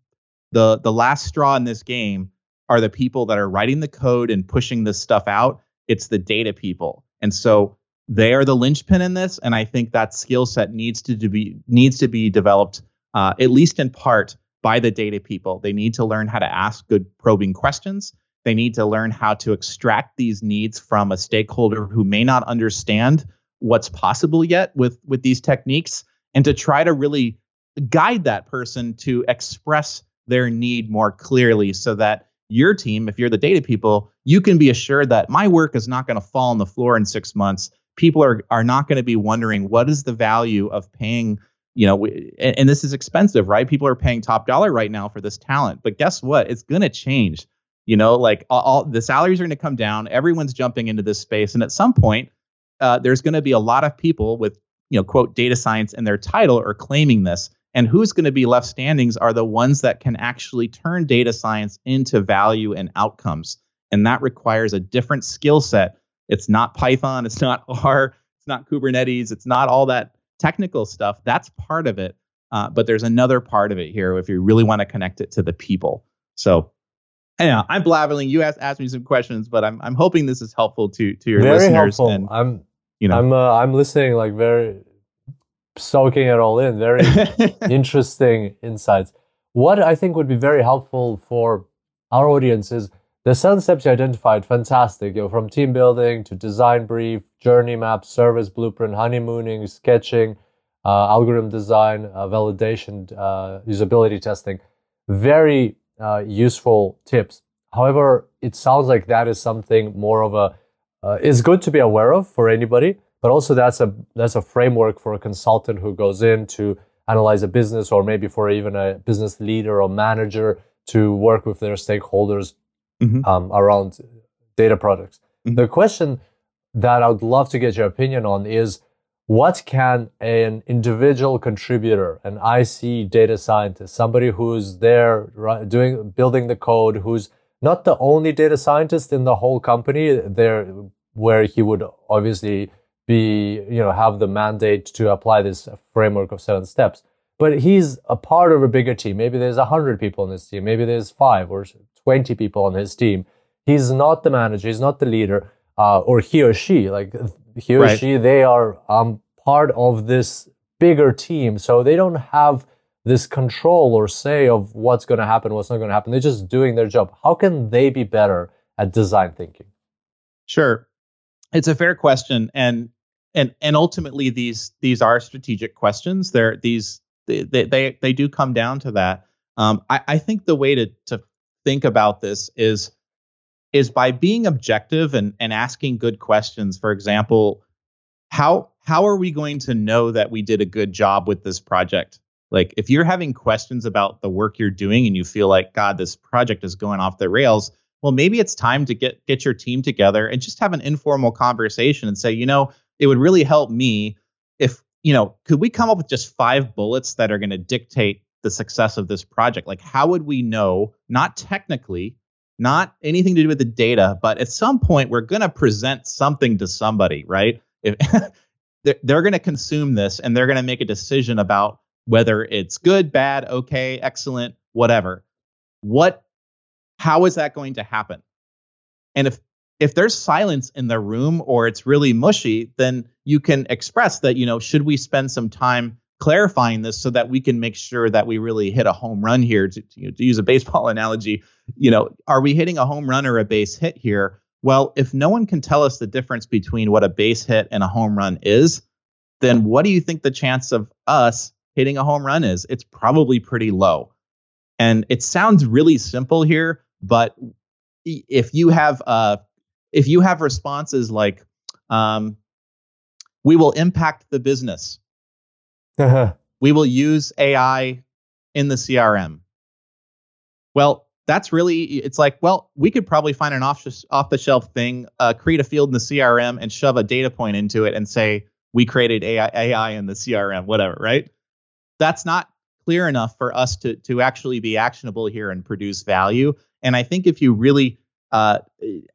the the last straw in this game are the people that are writing the code and pushing this stuff out. It's the data people, and so they are the linchpin in this. And I think that skill set needs to, to be needs to be developed uh, at least in part by the data people. They need to learn how to ask good probing questions. They need to learn how to extract these needs from a stakeholder who may not understand what's possible yet with with these techniques and to try to really guide that person to express their need more clearly so that your team, if you're the data people, you can be assured that my work is not going to fall on the floor in six months. People are are not going to be wondering what is the value of paying, you know, and, and this is expensive, right? People are paying top dollar right now for this talent, but guess what? It's going to change. You know, like all, all the salaries are going to come down. Everyone's jumping into this space, and at some point, uh, there's going to be a lot of people with, you know, quote data science in their title or claiming this and who's going to be left standings are the ones that can actually turn data science into value and outcomes. And that requires a different skill set. It's not Python. It's not R. It's not Kubernetes. It's not all that technical stuff. That's part of it. Uh, but there's another part of it here if you really want to connect it to the people. So, yeah, I'm blabbering. You asked, asked me some questions, but I'm I'm hoping this is helpful to to your very listeners. helpful. And, I'm you know, I'm uh, I'm listening like very soaking it all in. Very interesting insights. What I think would be very helpful for our audience is the steps you identified. Fantastic, you know, from team building to design brief, journey map, service blueprint, honeymooning, sketching, uh, algorithm design, uh, validation, uh, usability testing. Very uh, useful tips. However, it sounds like that is something more of a uh, is good to be aware of for anybody, but also that's a that's a framework for a consultant who goes in to analyze a business or maybe for even a business leader or manager to work with their stakeholders Mhm. um, around data products. Mhm. The question that I would love to get your opinion on is what can an individual contributor, an IC data scientist, somebody who's there doing building the code, who's not the only data scientist in the whole company, there where he would obviously be, you know, have the mandate to apply this framework of seven steps. But he's a part of a bigger team. Maybe there's a hundred people in this team. Maybe there's five or twenty people on his team. He's not the manager. He's not the leader, uh, or he or she. Like he or Right. she, they are um, part of this bigger team, so they don't have this control or say of what's going to happen, what's not going to happen. They're just doing their job. How can they be better at design thinking? Sure, it's a fair question, and and and ultimately these these are strategic questions. They're these they they they do come down to that. Um, I, I think the way to to think about this is is by being objective and and asking good questions. For example, how how are we going to know that we did a good job with this project? Like if you're having questions about the work you're doing and you feel like God, this project is going off the rails, well, maybe it's time to get get your team together and just have an informal conversation and say, you know, it would really help me if, you know, could we come up with just five bullets that are going to dictate the success of this project? Like, how would we know, not technically, not anything to do with the data, but at some point we're going to present something to somebody, right? If they're, they're going to consume this and they're going to make a decision about whether it's good, bad, okay, excellent, whatever. What how is that going to happen? And if if there's silence in the room or it's really mushy, then you can express that, you know, should we spend some time clarifying this so that we can make sure that we really hit a home run here to, to, to use a baseball analogy, you know, are we hitting a home run or a base hit here? Well, if no one can tell us the difference between what a base hit and a home run is, then what do you think the chance of us hitting a home run is? It's probably pretty low. And it sounds really simple here, but if you have uh, if you have responses like um, we will impact the business, we will use AI in the CRM. Well, that's really it's like well we could probably find an off off the shelf thing, uh, create a field in the CRM and shove a data point into it and say we created AI, AI in the CRM, whatever, right? That's not clear enough for us to to actually be actionable here and produce value. And I think if you really uh,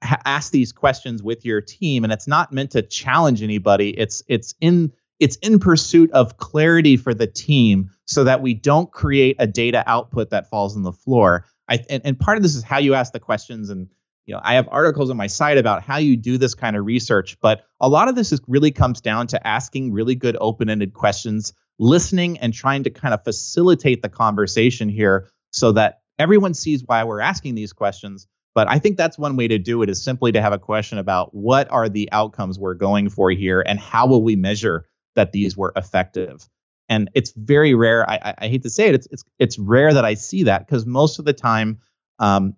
ha- ask these questions with your team, and it's not meant to challenge anybody, it's it's in it's in pursuit of clarity for the team, so that we don't create a data output that falls on the floor. I and, and part of this is how you ask the questions and you know, I have articles on my site about how you do this kind of research, but a lot of this is really comes down to asking really good open-ended questions, listening and trying to kind of facilitate the conversation here so that everyone sees why we're asking these questions. But I think that's one way to do it is simply to have a question about what are the outcomes we're going for here and how will we measure that these were effective. And it's very rare. I, I, hate to say it. It's it's it's rare that I see that because most of the time, um,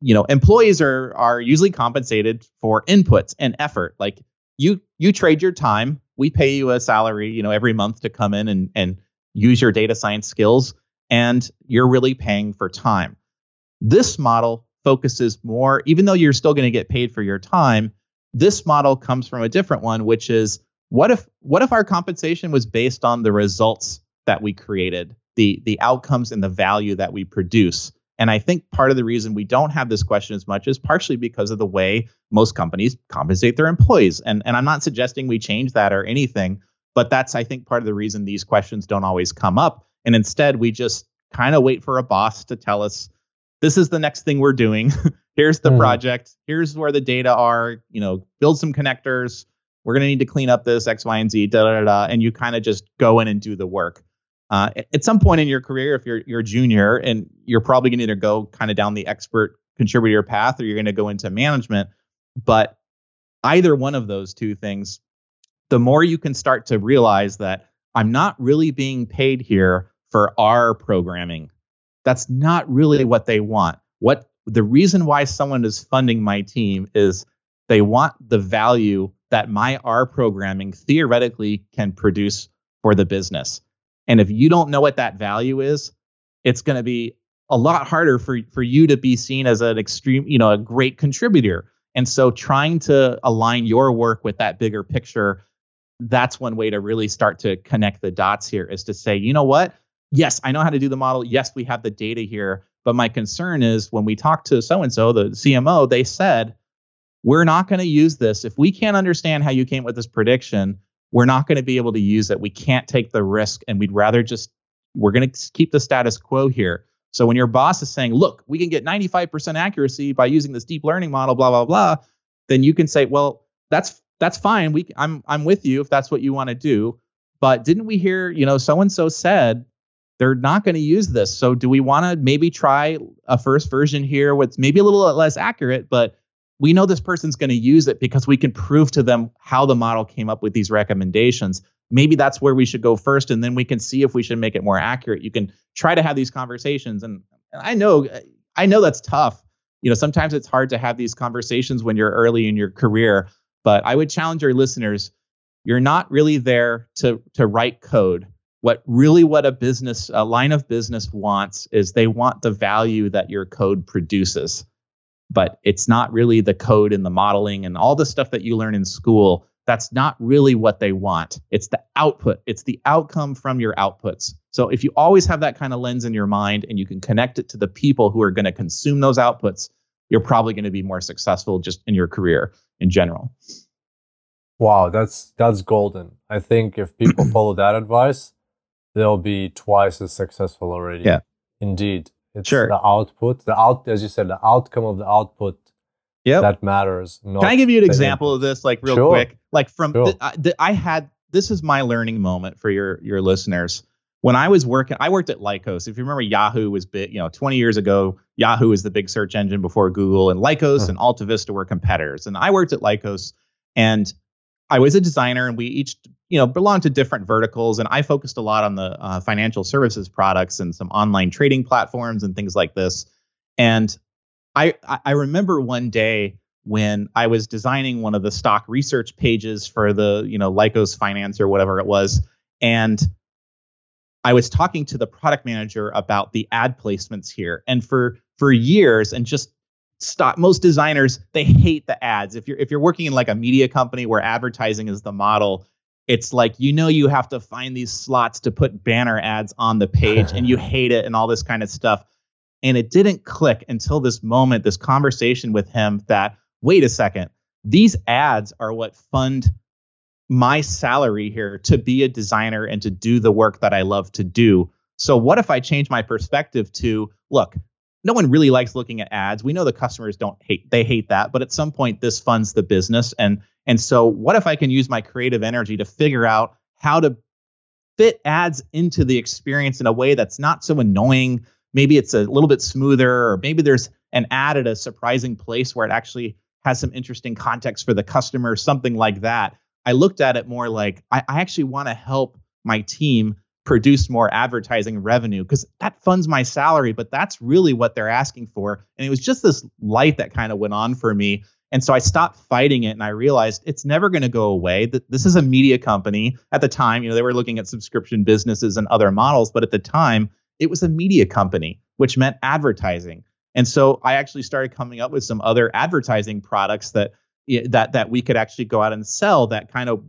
you know employees are are usually compensated for inputs and effort like you you trade your time we pay you a salary you know every month to come in and and use your data science skills and you're really paying for time this model focuses more even though you're still going to get paid for your time this model comes from a different one which is what if what if our compensation was based on the results that we created the the outcomes and the value that we produce And I think part of the reason we don't have this question as much is partially because of the way most companies compensate their employees. And, and I'm not suggesting we change that or anything, but that's, I think, part of the reason these questions don't always come up. And instead, we just kind of wait for a boss to tell us, this is the next thing we're doing. Here's the mm. project. Here's where the data are. You know, build some connectors. We're going to need to clean up this X, Y, and Z, da, da, da. And you kind of just go in and do the work. Uh, at some point in your career, if you're you're a junior and you're probably going to either go kind of down the expert contributor path or you're going to go into management. But either one of those two things, the more you can start to realize that I'm not really being paid here for R programming. That's not really what they want. What the reason why someone is funding my team is they want the value that my R programming theoretically can produce for the business. And if you don't know what that value is, it's going to be a lot harder for, for you to be seen as an extreme, you know, a great contributor. And so trying to align your work with that bigger picture, that's one way to really start to connect the dots here is to say, you know what? Yes, I know how to do the model. Yes, we have the data here. But my concern is when we talked to so and so, the CMO, they said, we're not going to use this. If we can't understand how you came with this prediction, we're not going to be able to use it. We can't take the risk, and we'd rather just we're going to keep the status quo here. So when your boss is saying, "Look, we can get 95% accuracy by using this deep learning model," blah blah blah, then you can say, "Well, that's that's fine. We I'm I'm with you if that's what you want to do." But didn't we hear, you know, so and so said they're not going to use this. So do we want to maybe try a first version here, what's maybe a little less accurate, but we know this person's going to use it because we can prove to them how the model came up with these recommendations. Maybe that's where we should go first, and then we can see if we should make it more accurate. You can try to have these conversations, and, and I know, I know that's tough. You know, sometimes it's hard to have these conversations when you're early in your career. But I would challenge your listeners: you're not really there to to write code. What really what a business, a line of business wants is they want the value that your code produces but it's not really the code and the modeling and all the stuff that you learn in school. That's not really what they want. It's the output, it's the outcome from your outputs. So if you always have that kind of lens in your mind and you can connect it to the people who are going to consume those outputs, you're probably going to be more successful just in your career in general. Wow, that's that's golden. I think if people follow that advice, they'll be twice as successful already. Yeah. Indeed. It's sure. the output, the out, as you said, the outcome of the output. Yep. that matters. Can I give you an example input. of this, like real sure. quick? Like from sure. the, the, I had this is my learning moment for your your listeners. When I was working, I worked at Lycos. If you remember, Yahoo was big. You know, 20 years ago, Yahoo was the big search engine before Google, and Lycos uh-huh. and AltaVista were competitors. And I worked at Lycos, and I was a designer, and we each you know belong to different verticals and i focused a lot on the uh, financial services products and some online trading platforms and things like this. And i i remember one day when i was designing one of the stock research pages for the you know lycos finance or whatever it was and i was talking to the product manager about the ad placements here. And for for years and just stop most designers they hate the ads. If you're if you're working in like a media company where advertising is the model it's like you know you have to find these slots to put banner ads on the page and you hate it and all this kind of stuff. And it didn't click until this moment this conversation with him that wait a second these ads are what fund my salary here to be a designer and to do the work that I love to do. So what if I change my perspective to look no one really likes looking at ads. We know the customers don't hate they hate that, but at some point this funds the business and and so what if I can use my creative energy to figure out how to fit ads into the experience in a way that's not so annoying. Maybe it's a little bit smoother or maybe there's an ad at a surprising place where it actually has some interesting context for the customer, something like that. I looked at it more like I, I actually want to help my team produce more advertising revenue because that funds my salary, but that's really what they're asking for. And it was just this light that kind of went on for me. And so I stopped fighting it and I realized it's never going to go away. That this is a media company. At the time, you know, they were looking at subscription businesses and other models, but at the time, it was a media company, which meant advertising. And so I actually started coming up with some other advertising products that that that we could actually go out and sell that kind of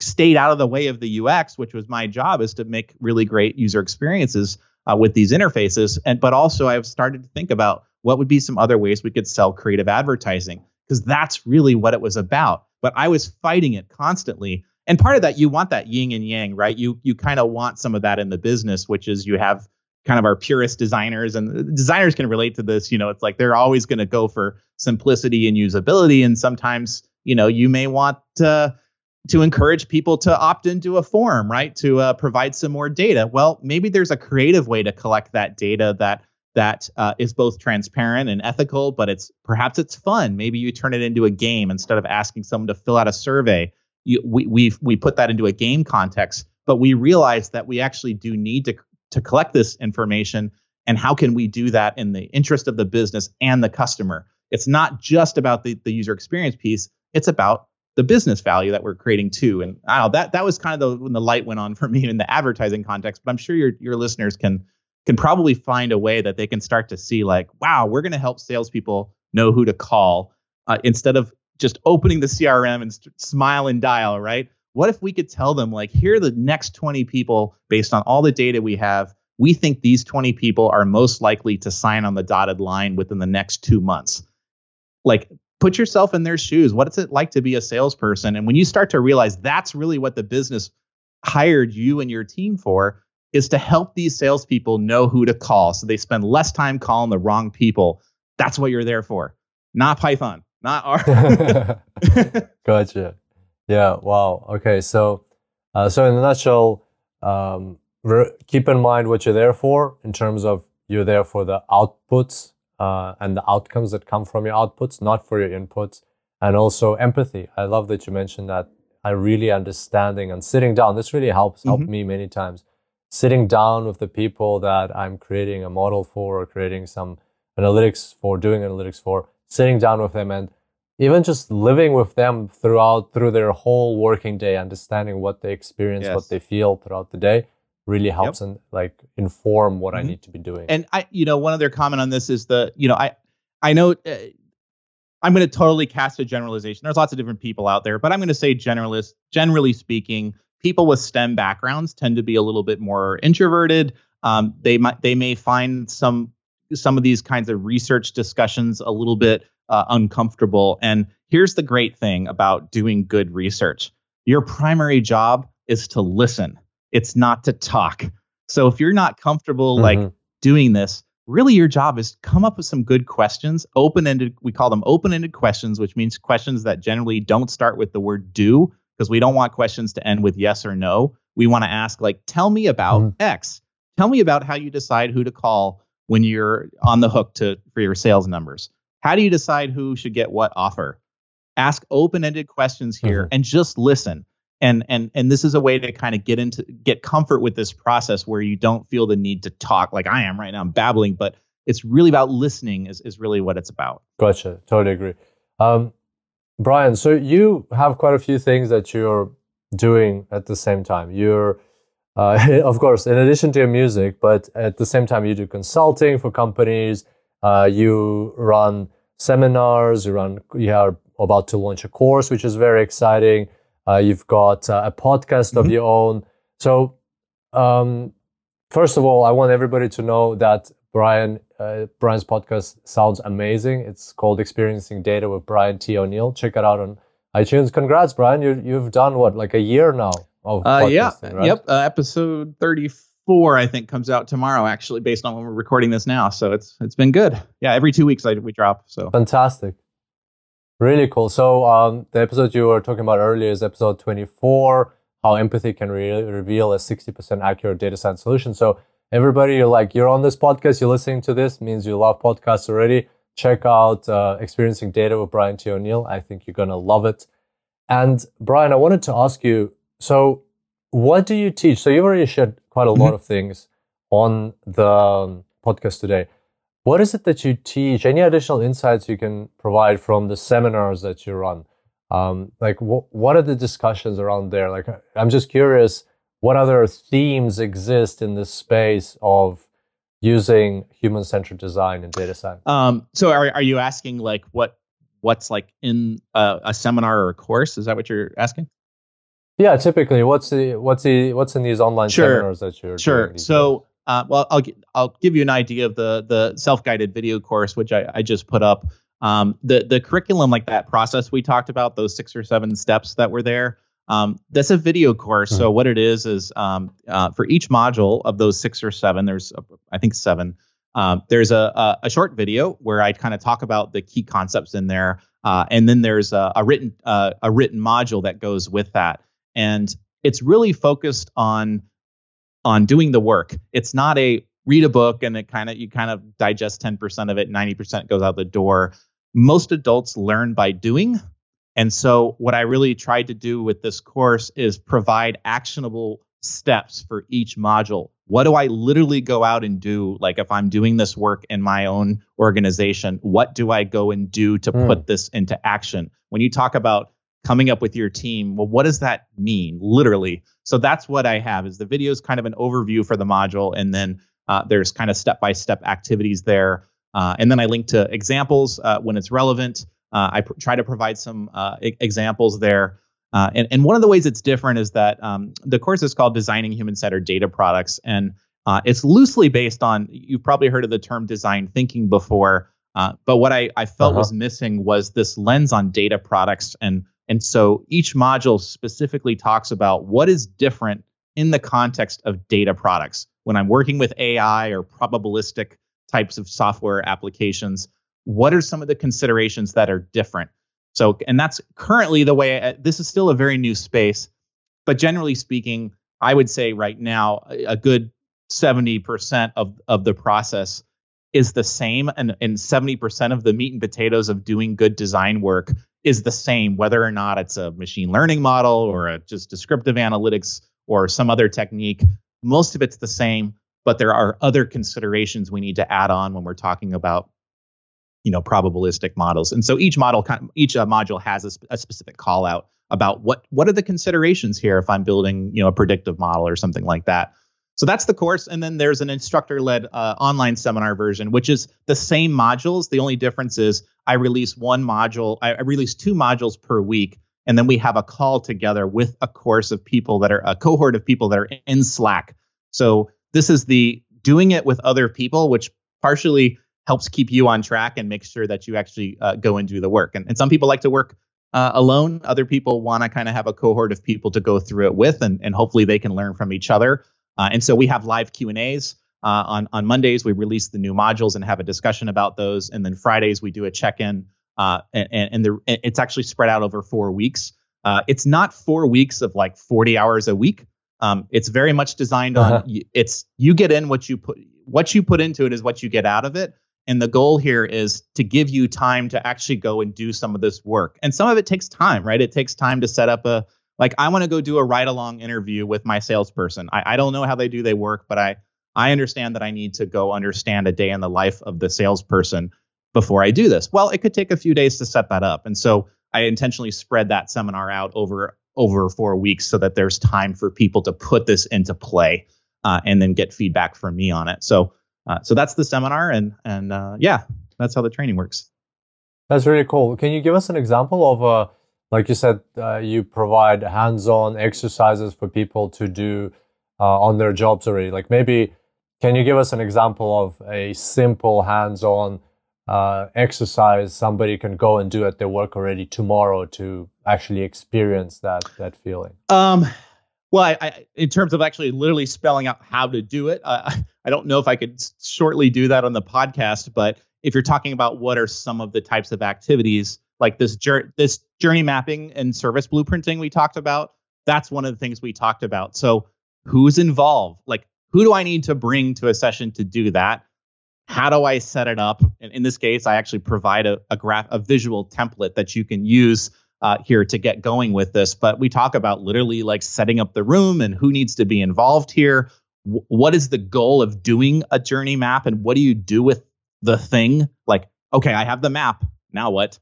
stayed out of the way of the UX, which was my job, is to make really great user experiences uh, with these interfaces. And but also I've started to think about what would be some other ways we could sell creative advertising because that's really what it was about. But I was fighting it constantly. And part of that, you want that yin and yang, right? You you kind of want some of that in the business, which is you have kind of our purist designers, and designers can relate to this. You know, it's like they're always going to go for simplicity and usability, and sometimes you know you may want to to encourage people to opt into a form, right? To uh, provide some more data. Well, maybe there's a creative way to collect that data that that uh, is both transparent and ethical, but it's perhaps it's fun. Maybe you turn it into a game instead of asking someone to fill out a survey. You, we we we put that into a game context, but we realize that we actually do need to to collect this information. And how can we do that in the interest of the business and the customer? It's not just about the, the user experience piece. It's about the business value that we're creating too. And I know, that that was kind of the when the light went on for me in the advertising context. But I'm sure your your listeners can can probably find a way that they can start to see like, wow, we're going to help salespeople know who to call uh, instead of just opening the CRM and st- smile and dial, right? What if we could tell them like, here are the next 20 people based on all the data we have. We think these 20 people are most likely to sign on the dotted line within the next two months. Like put yourself in their shoes. What is it like to be a salesperson? And when you start to realize that's really what the business hired you and your team for, is to help these salespeople know who to call so they spend less time calling the wrong people. That's what you're there for, not Python, not R. gotcha. Yeah. Wow. Okay. So, uh, so in a nutshell, um, re- keep in mind what you're there for in terms of you're there for the outputs uh, and the outcomes that come from your outputs, not for your inputs. And also empathy. I love that you mentioned that. I really understanding and sitting down. This really helps helped mm-hmm. me many times. Sitting down with the people that I'm creating a model for or creating some analytics for, doing analytics for, sitting down with them and even just living with them throughout through their whole working day, understanding what they experience, yes. what they feel throughout the day really helps yep. and like inform what mm-hmm. I need to be doing. And I, you know, one other comment on this is the, you know, I, I know uh, I'm going to totally cast a generalization. There's lots of different people out there, but I'm going to say generalist, generally speaking, people with STEM backgrounds tend to be a little bit more introverted. Um, they might, they may find some, some of these kinds of research discussions a little bit uh, uncomfortable. And here's the great thing about doing good research: your primary job is to listen it's not to talk. So if you're not comfortable mm-hmm. like doing this, really your job is come up with some good questions, open-ended we call them open-ended questions, which means questions that generally don't start with the word do because we don't want questions to end with yes or no. We want to ask like tell me about mm-hmm. X. Tell me about how you decide who to call when you're on the hook to for your sales numbers. How do you decide who should get what offer? Ask open-ended questions here mm-hmm. and just listen and and and this is a way to kind of get into get comfort with this process where you don't feel the need to talk like I am right now. I'm babbling, but it's really about listening is is really what it's about. Gotcha. Totally agree. Um, Brian, so you have quite a few things that you're doing at the same time. You're uh, of course, in addition to your music, but at the same time, you do consulting for companies. Uh, you run seminars. You run. You are about to launch a course, which is very exciting. Uh, you've got uh, a podcast mm-hmm. of your own. So, um, first of all, I want everybody to know that Brian uh, Brian's podcast sounds amazing. It's called Experiencing Data with Brian T. O'Neill. Check it out on iTunes. Congrats, Brian! You you've done what like a year now of uh, yeah, right? yep. Uh, episode thirty four, I think, comes out tomorrow. Actually, based on when we're recording this now, so it's it's been good. Yeah, every two weeks I, we drop. So fantastic. Really cool. So um, the episode you were talking about earlier is episode 24, how empathy can re- reveal a 60% accurate data science solution. So everybody, you're like, you're on this podcast, you're listening to this, means you love podcasts already. Check out uh, Experiencing Data with Brian T. O'Neill. I think you're going to love it. And Brian, I wanted to ask you, so what do you teach? So you've already shared quite a lot mm-hmm. of things on the um, podcast today. What is it that you teach? Any additional insights you can provide from the seminars that you run? Um, like, wh- what are the discussions around there? Like, I'm just curious, what other themes exist in this space of using human-centered design in data science? Um, so, are are you asking like what what's like in a, a seminar or a course? Is that what you're asking? Yeah, typically, what's the what's the what's in these online sure. seminars that you're sure. So, uh, well, I'll I'll give you an idea of the the self guided video course which I, I just put up. Um, the the curriculum, like that process we talked about, those six or seven steps that were there. Um, that's a video course. So what it is is um, uh, for each module of those six or seven, there's uh, I think seven. Um, there's a, a, a short video where I kind of talk about the key concepts in there, uh, and then there's a, a written uh, a written module that goes with that and it's really focused on on doing the work. It's not a read a book and it kind of you kind of digest 10% of it, 90% goes out the door. Most adults learn by doing. And so what I really tried to do with this course is provide actionable steps for each module. What do I literally go out and do? Like if I'm doing this work in my own organization, what do I go and do to mm. put this into action? When you talk about coming up with your team. Well, what does that mean literally? So that's what I have is the video is kind of an overview for the module. And then uh, there's kind of step-by-step activities there. Uh, and then I link to examples uh, when it's relevant. Uh, I pr- try to provide some uh, I- examples there. Uh, and, and one of the ways it's different is that um, the course is called Designing Human-Centered Data Products. And it's loosely based on, you've probably heard of the term design thinking before. but what I, I felt uh-huh. was missing was this lens on data products and and so each module specifically talks about what is different in the context of data products. When I'm working with AI or probabilistic types of software applications, what are some of the considerations that are different? So, and that's currently the way I, uh, this is still a very new space, but generally speaking, I would say right now a good 70% of, of the process is the same and, and 70% of the meat and potatoes of doing good design work is the same, whether or not it's a machine learning model or a just descriptive analytics or some other technique. Most of it's the same, but there are other considerations we need to add on when we're talking about you know probabilistic models and so each model each uh, module has a, a, specific call out about what what are the considerations here if i'm building you know a predictive model or something like that so that's the course. And then there's an instructor led uh, online seminar version, which is the same modules. The only difference is I release one module, I, I release two modules per week. And then we have a call together with a course of people that are a cohort of people that are in Slack. So this is the doing it with other people, which partially helps keep you on track and make sure that you actually uh, go and do the work. And, and some people like to work uh, alone. Other people want to kind of have a cohort of people to go through it with, and, and hopefully they can learn from each other. Uh, and so we have live Q and A's. Uh, on on Mondays we release the new modules and have a discussion about those, and then Fridays we do a check in, uh, and and the, it's actually spread out over four weeks. Uh, it's not four weeks of like 40 hours a week. Um, it's very much designed on uh-huh. it's you get in what you put what you put into it is what you get out of it. And the goal here is to give you time to actually go and do some of this work. And some of it takes time, right? It takes time to set up a like I want to go do a ride along interview with my salesperson. I, I don't know how they do they work, but I I understand that I need to go understand a day in the life of the salesperson before I do this. Well, it could take a few days to set that up. And so I intentionally spread that seminar out over over four weeks so that there's time for people to put this into play uh, and then get feedback from me on it. So uh, so that's the seminar and and uh, yeah, that's how the training works. That's really cool. Can you give us an example of a like you said, uh, you provide hands-on exercises for people to do uh, on their jobs already. Like maybe, can you give us an example of a simple hands-on uh, exercise somebody can go and do at their work already tomorrow to actually experience that that feeling? Um, well, I, I, in terms of actually literally spelling out how to do it, I don't know if I could shortly do that on the podcast. But if you're talking about what are some of the types of activities like this journey this journey mapping and service blueprinting we talked about that's one of the things we talked about. So who's involved? Like who do i need to bring to a session to do that? How do i set it up? And in this case i actually provide a, a graph a visual template that you can use uh, here to get going with this. But we talk about literally like setting up the room and who needs to be involved here. What is the goal of doing a journey map and what do you do with the thing? Like okay i have the map. Now what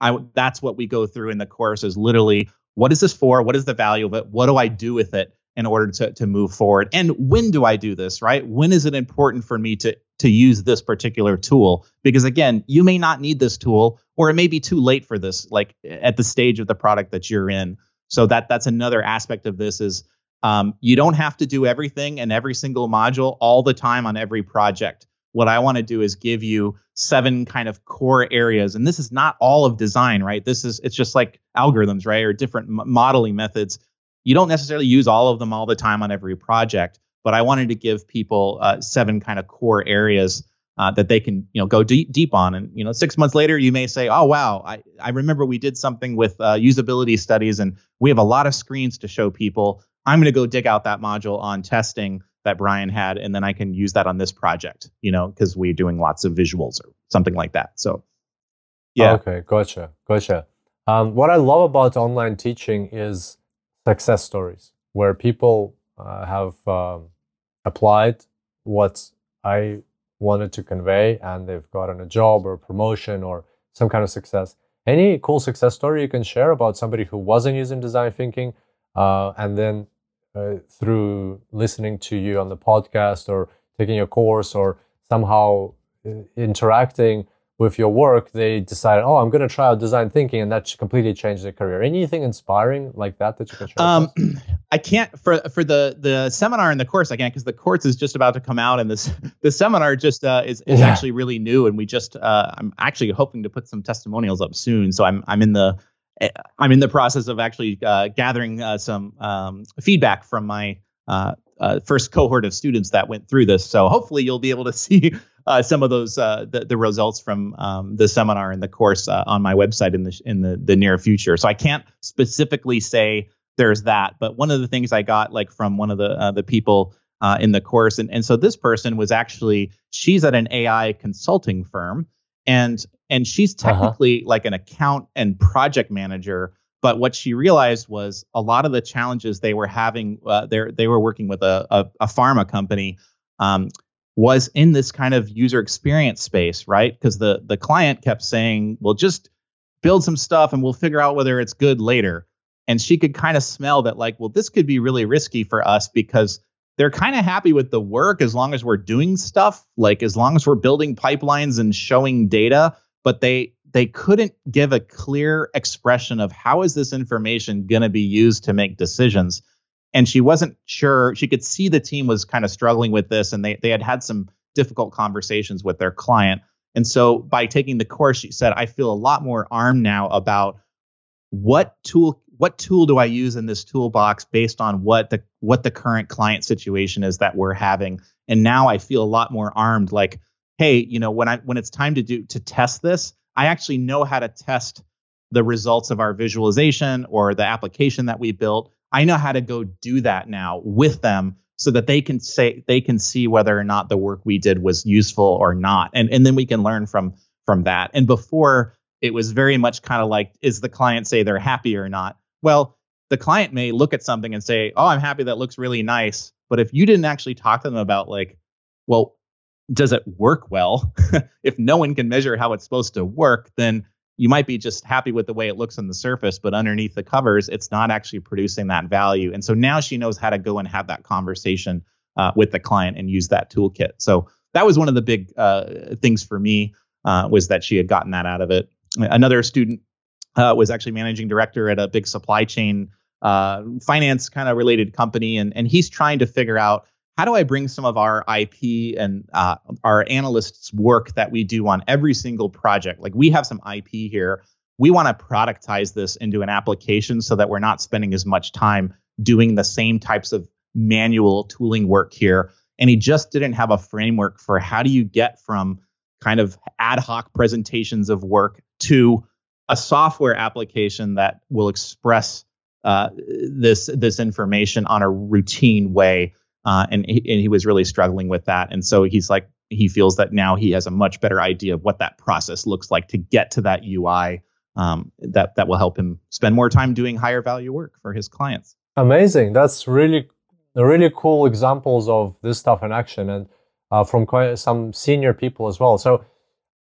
I that's what we go through in the course is literally what is this for? What is the value of it? What do I do with it in order to to move forward? And when do I do this, right? When is it important for me to to use this particular tool? Because again, you may not need this tool or it may be too late for this like at the stage of the product that you're in. So that that's another aspect of this is um, you don't have to do everything in every single module all the time on every project. What I want to do is give you seven kind of core areas, and this is not all of design, right? This is it's just like algorithms, right, or different m- modeling methods. You don't necessarily use all of them all the time on every project, but I wanted to give people uh, seven kind of core areas uh, that they can you know go deep deep on and you know six months later you may say oh wow i, I remember we did something with uh, usability studies and we have a lot of screens to show people i'm going to go dig out that module on testing that brian had and then i can use that on this project you know because we're doing lots of visuals or something like that so. Yeah. Okay gotcha gotcha. Um, what i love about online teaching is success stories where people uh, have um, applied what i wanted to convey and they've gotten a job or a promotion or some kind of success. Any cool success story you can share about somebody who wasn't using design thinking uh, and then uh, through listening to you on the podcast or taking a course or somehow uh, interacting with your work, they decided, oh, I'm going to try out design thinking, and that completely changed their career. Anything inspiring like that that you can share? Um, I can't for for the the seminar and the course. I can't because the course is just about to come out, and this the seminar just uh, is is yeah. actually really new, and we just uh, I'm actually hoping to put some testimonials up soon. So I'm I'm in the I'm in the process of actually uh, gathering uh, some um, feedback from my uh, uh, first cohort of students that went through this. So hopefully you'll be able to see uh, some of those uh, the, the, results from um, the seminar and the course uh, on my website in the in the, the near future. So I can't specifically say there's that, but one of the things I got like from one of the uh, the people uh, in the course, and and so this person was actually she's at an AI consulting firm, and and she's uh-huh. technically uh-huh. like an account and project manager. But what she realized was a lot of the challenges they were having, uh, they they were working with a, a, a pharma company. Um, was in this kind of user experience space, right? Because the the client kept saying, "Well, just build some stuff and we'll figure out whether it's good later." And she could kind of smell that, like, well, this could be really risky for us because they're kind of happy with the work as long as we're doing stuff, like as long as we're building pipelines and showing data, but they they couldn't give a clear expression of how is this information going to be used to make decisions. And she wasn't sure she could see the team was kind of struggling with this and they they had had some difficult conversations with their client. And so by taking the course she said i feel a lot more armed now about what tool what tool do i use in this toolbox based on what the what the current client situation is that we're having. And now i feel a lot more armed like hey you know when i when it's time to do to test this i actually know how to test the results of our visualization or the application that we built I know how to go do that now with them so that they can say they can see whether or not the work we did was useful or not. And and then we can learn from from that. And before it was very much kind of like is the client say they're happy or not? Well, the client may look at something and say, "Oh, I'm happy that looks really nice." But if you didn't actually talk to them about like, well, does it work well? if no one can measure how it's supposed to work, then you might be just happy with the way it looks on the surface, but underneath the covers, it's not actually producing that value. And so now she knows how to go and have that conversation uh, with the client and use that toolkit. So that was one of the big uh, things for me uh, was that she had gotten that out of it. Another student uh, was actually managing director at a big supply chain uh, finance kind of related company, and and he's trying to figure out how do I bring some of our IP and uh, our analysts' work that we do on every single project? Like we have some IP here. We want to productize this into an application so that we're not spending as much time doing the same types of manual tooling work here. And he just didn't have a framework for how do you get from kind of ad hoc presentations of work to a software application that will express uh, this this information on a routine way uh, and, he, and he was really struggling with that. And so he's like, he feels that now he has a much better idea of what that process looks like to get to that UI um, that that will help him spend more time doing higher value work for his clients. Amazing. That's really really cool examples of this stuff in action and uh, from quite some senior people as well. So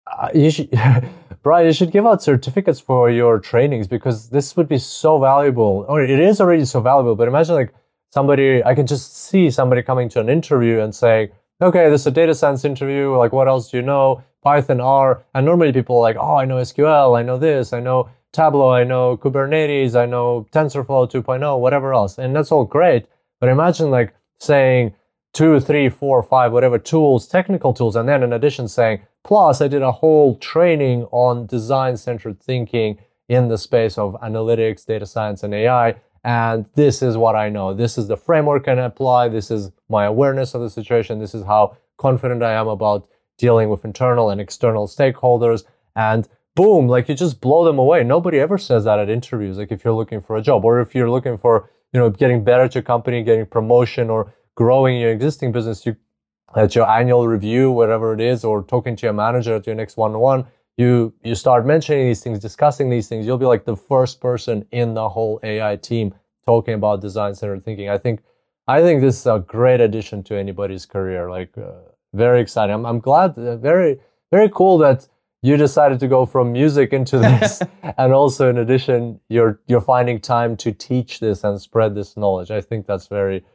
uh, you should, Brian, you should give out certificates for your trainings because this would be so valuable. Or it is already so valuable. But imagine like somebody, I can just see somebody coming to an interview and saying, okay, this is a data science interview. Like, what else do you know? Python, R, and normally people are like, oh, I know SQL, I know this, I know Tableau, I know Kubernetes, I know TensorFlow 2.0, whatever else. And that's all great. But imagine like saying two, three, four, five, whatever tools, technical tools, and then in addition saying, plus I did a whole training on design centered thinking in the space of analytics, data science, and AI. And this is what I know. This is the framework I apply. This is my awareness of the situation. This is how confident I am about dealing with internal and external stakeholders. And boom, like you just blow them away. Nobody ever says that at interviews. Like if you're looking for a job or if you're looking for, you know, getting better at your company, getting promotion or growing your existing business, you at your annual review, whatever it is, or talking to your manager at your next one-on-one, you you start mentioning these things, discussing these things. You'll be like the first person in the whole AI team talking about design-centered thinking. I think I think this is a great addition to anybody's career. Like uh, very exciting. I'm I'm glad. Uh, very very cool that you decided to go from music into this and also in addition you're you're finding time to teach this and spread this knowledge i think that's very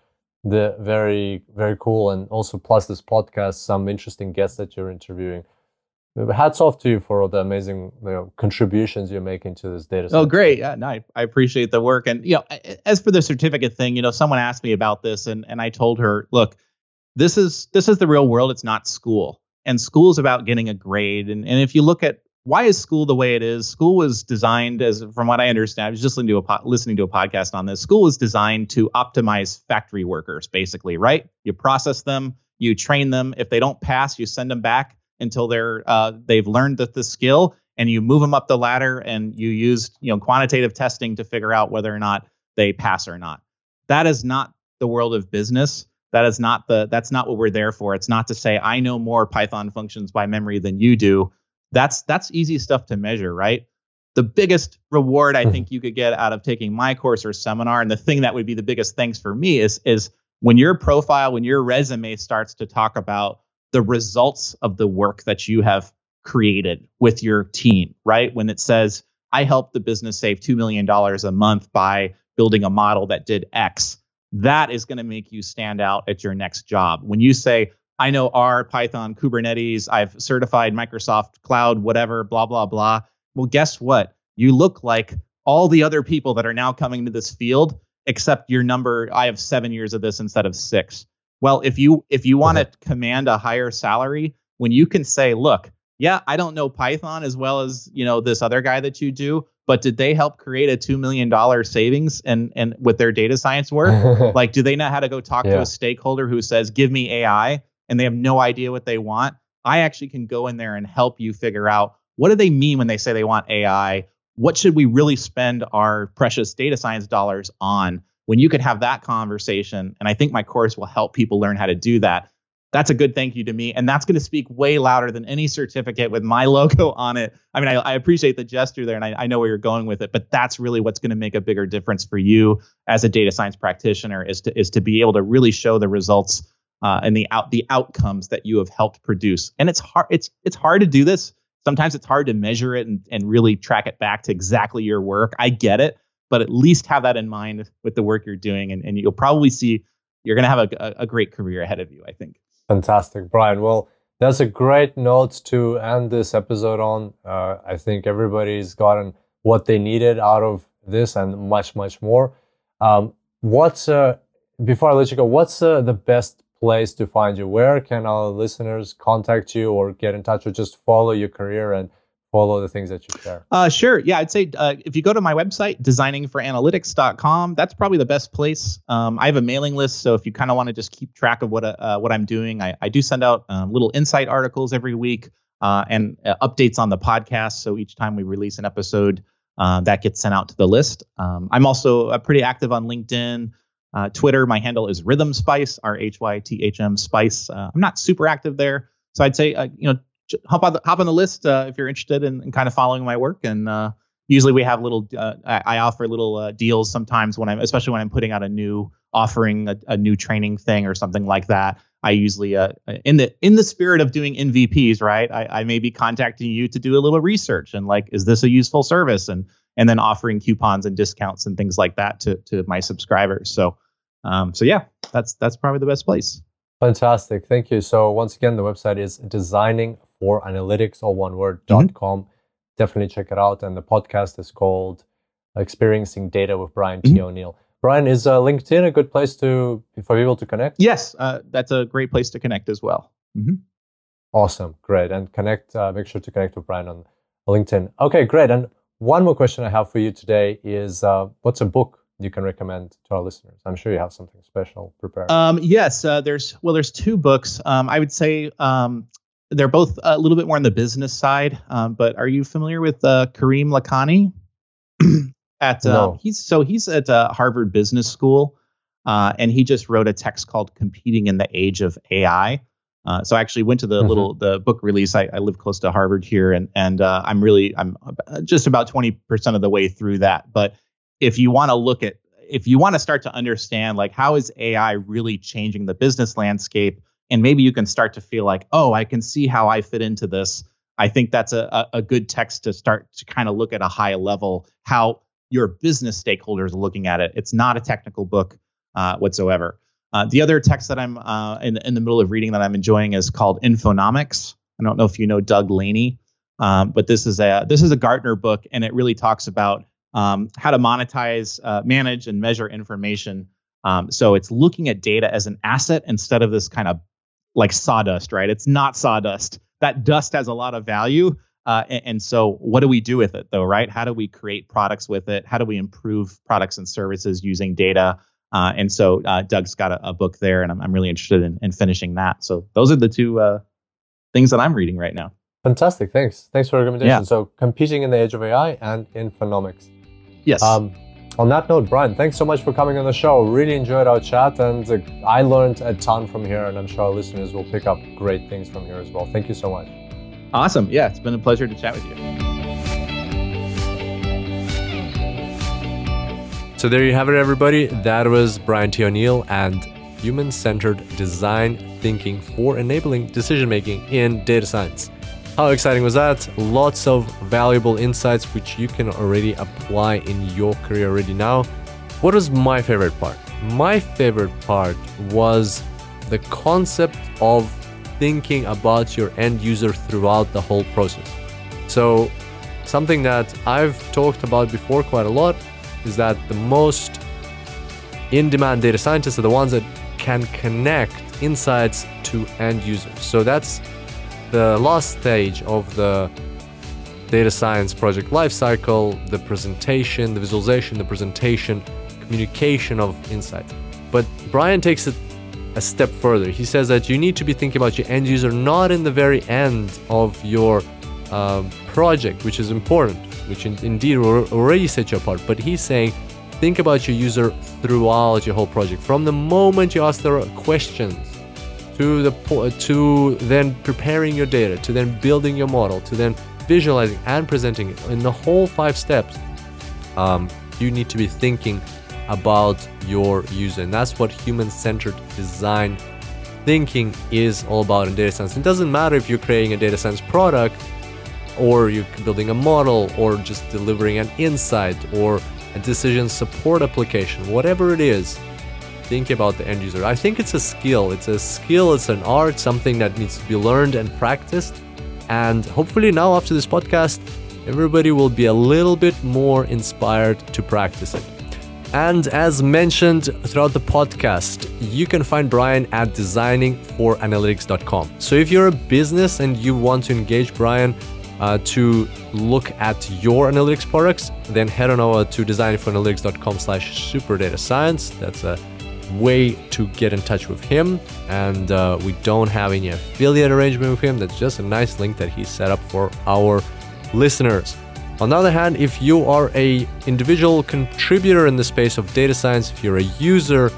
the very very cool and also plus this podcast some interesting guests that you're interviewing hats off to you for all the amazing you know, contributions you're making to this data set. oh great yeah no, I, I appreciate the work and you know as for the certificate thing you know someone asked me about this and and i told her look this is this is the real world it's not school and school is about getting a grade. And, and if you look at why is school the way it is, school was designed as, from what I understand, I was just listening to a po- listening to a podcast on this. School was designed to optimize factory workers, basically, right? You process them, you train them. If they don't pass, you send them back until they're uh, they've learned the, the skill, and you move them up the ladder, and you use you know quantitative testing to figure out whether or not they pass or not. That is not the world of business. That is not the that's not what we're there for. It's not to say i know more python functions by memory than you do. That's that's easy stuff to measure right? The biggest reward i think you could get out of taking my course or seminar and the thing that would be the biggest thanks for me is is when your profile when your resume starts to talk about the results of the work that you have created with your team right when it says i helped the business save $2 million a month by building a model that did x that is going to make you stand out at your next job. When you say, I know R, Python, Kubernetes, I've certified Microsoft Cloud, whatever, blah, blah, blah. Well, guess what? You look like all the other people that are now coming to this field, except your number, I have seven years of this instead of six. Well, if you if you want to command a higher salary, when you can say, look, yeah, I don't know Python as well as you know this other guy that you do, but did they help create a two million dollar savings and and with their data science work? like, do they know how to go talk yeah. to a stakeholder who says, "Give me AI," and they have no idea what they want? I actually can go in there and help you figure out what do they mean when they say they want AI. What should we really spend our precious data science dollars on? When you could have that conversation, and I think my course will help people learn how to do that that's a good thank you to me. And that's going to speak way louder than any certificate with my logo on it. I mean, I, I appreciate the gesture there and I, I, know where you're going with it, but that's really what's going to make a bigger difference for you as a data science practitioner is to, is to be able to really show the results uh, and the out the outcomes that you have helped produce. And it's hard, it's, it's hard to do this. Sometimes it's hard to measure it and, and really track it back to exactly your work. I get it, but at least have that in mind with the work you're doing. And, and you'll probably see you're going to have a, a great career ahead of you, I think. Fantastic, Brian. Well, that's a great note to end this episode on. Uh, I think everybody's gotten what they needed out of this and much, much more. Um, what's uh, before I let you go? What's uh, the best place to find you? Where can our listeners contact you or get in touch or just follow your career and follow the things that you share? Uh, sure. Yeah, I'd say uh, if you go to my website, designingforanalytics.com, that's probably the best place. Um, I have a mailing list, so if you kind of want to just keep track of what uh, what I'm doing, I, I do send out um, little insight articles every week uh, and uh, updates on the podcast. So each time we release an episode, uh, that gets sent out to the list. Um, I'm also pretty active on LinkedIn. Twitter, my handle is Rhythm Spice, R H Y T H M Spice. I'm not super active there, so I'd say you know hop on the hop on the list uh, if you're interested in, in, kind of following my work. And uh, usually we have little uh, I, offer little uh, deals sometimes when I'm especially when I'm putting out a new offering a, a new training thing or something like that. I usually uh, in the in the spirit of doing MVPs, right? I, I may be contacting you to do a little research and like, is this a useful service? And and then offering coupons and discounts and things like that to to my subscribers. So um, so yeah, that's that's probably the best place. Fantastic. Thank you. So once again, the website is designing for analytics, all one word, dot mm-hmm. com. Definitely check it out. And the podcast is called Experiencing Data with Brian mm-hmm. T. O'Neill. Brian, is uh, LinkedIn a good place to for people to connect? Yes, uh, that's a great place to connect as well. Mm-hmm. Awesome, great, and connect. Uh, make sure to connect with Brian on LinkedIn. Okay, great. And one more question I have for you today is, uh, what's a book you can recommend to our listeners? I'm sure you have something special prepared. Um, yes, uh, there's well, there's two books. Um, I would say um, they're both a little bit more on the business side. Um, but are you familiar with uh, Karim Lakhani? at uh, no. he's so he's at uh, Harvard Business School, uh, and he just wrote a text called "Competing in the Age of AI." Uh, so I actually went to the mm-hmm. little the book release. I, I, live close to Harvard here, and and uh, I'm really I'm just about twenty percent of the way through that. But if you want to look at if you want to start to understand like how is AI really changing the business landscape, and maybe you can start to feel like oh I can see how I fit into this. I think that's a, a good text to start to kind of look at a high level how your business stakeholders are looking at it. It's not a technical book uh, whatsoever. Uh, the other text that I'm uh, in, in the middle of reading that I'm enjoying is called Infonomics. I don't know if you know Doug Laney, um, but this is a this is a Gartner book, and it really talks about um, how to monetize, uh, manage, and measure information. Um, so it's looking at data as an asset instead of this kind of like sawdust, right? It's not sawdust. That dust has a lot of value, uh, and, and, so, what do we do with it, though, right? How do we create products with it? How do we improve products and services using data? Uh, and so, uh, Doug's got a, a, book there, and I'm, I'm really interested in, in, finishing that. So, those are the two uh, things that I'm reading right now. Fantastic. Thanks. Thanks for the recommendation. Yeah. So, competing in the age of AI and Infonomics. Yes. Um, on that note, Brian, thanks so much for coming on the show. Really enjoyed our chat, and uh, I learned a ton from here, and I'm sure our listeners will pick up great things from here as well. Thank you so much. Awesome. Yeah, it's been a pleasure to chat with you. So there you have it, everybody. That was Brian T. O'Neill and human centered design thinking for enabling decision making in data science. How exciting was that? Lots of valuable insights which you can already apply in your career already now. What was my favorite part? My favorite part was the concept of thinking about your end user throughout the whole process. So, something that I've talked about before quite a lot is that the most in demand data scientists are the ones that can connect insights to end users. So, that's the last stage of the data science project lifecycle the presentation, the visualization, the presentation, communication of insights. But Brian takes it a step further. He says that you need to be thinking about your end user not in the very end of your um, project, which is important, which in, indeed already set you apart. But he's saying think about your user throughout your whole project, from the moment you ask their questions to the to then preparing your data, to then building your model, to then visualizing and presenting it. In the whole five steps, um, you need to be thinking about your user. And that's what human centered design thinking is all about in data science. It doesn't matter if you're creating a data science product or you're building a model or just delivering an insight or a decision support application, whatever it is, think about the end user. I think it's a skill. It's a skill, it's an art, something that needs to be learned and practiced. And hopefully, now after this podcast, everybody will be a little bit more inspired to practice it. And as mentioned throughout the podcast, you can find Brian at designingforanalytics.com. So if you're a business and you want to engage Brian uh, to look at your analytics products, then head on over to designingforanalytics.com slash superdata That's a way to get in touch with him. And uh, we don't have any affiliate arrangement with him. That's just a nice link that he set up for our listeners. On the other hand, if you are a individual contributor in the space of data science, if you're a user,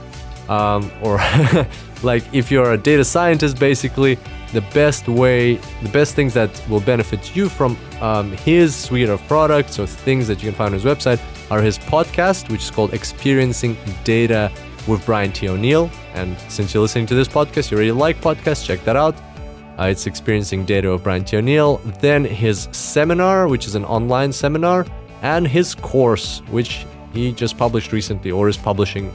um, or like if you're a data scientist, basically, the best way, the best things that will benefit you from um, his suite of products or things that you can find on his website are his podcast, which is called Experiencing Data with Brian T. O'Neill. And since you're listening to this podcast, you already like podcasts, check that out. Uh, it's Experiencing Data of Brian T. O'Neill, then his seminar, which is an online seminar, and his course, which he just published recently or is publishing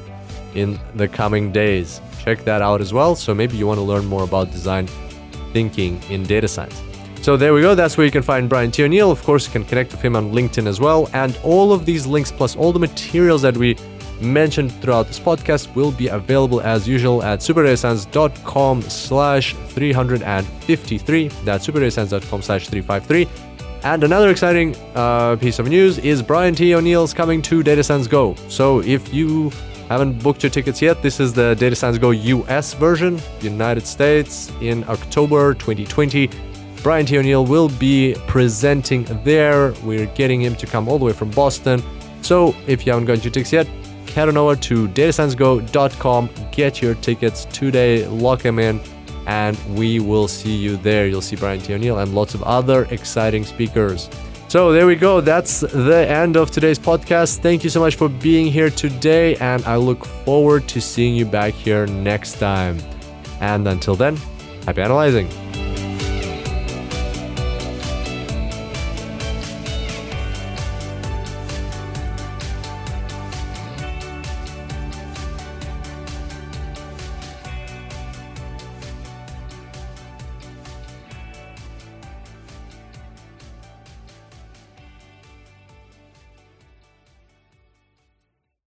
in the coming days. Check that out as well. So maybe you want to learn more about design thinking in data science. So there we go. That's where you can find Brian T. O'Neill. Of course, you can connect with him on LinkedIn as well. And all of these links, plus all the materials that we mentioned throughout this podcast, will be available as usual at superdatascience.com slash 353. That's superdatascience.com slash 353. And another exciting uh, piece of news is Brian T. O'Neill's coming to Data Science Go. So if you haven't booked your tickets yet, this is the Data Science Go US version, United States, in October 2020. Brian T. O'Neill will be presenting there. We're getting him to come all the way from Boston. So if you haven't got your tickets yet, head on over to datasciencego.com, get your tickets today, lock them in, and we will see you there. You'll see Brian T. O'Neill and lots of other exciting speakers. So there we go. That's the end of today's podcast. Thank you so much for being here today, and I look forward to seeing you back here next time. And until then, happy analyzing.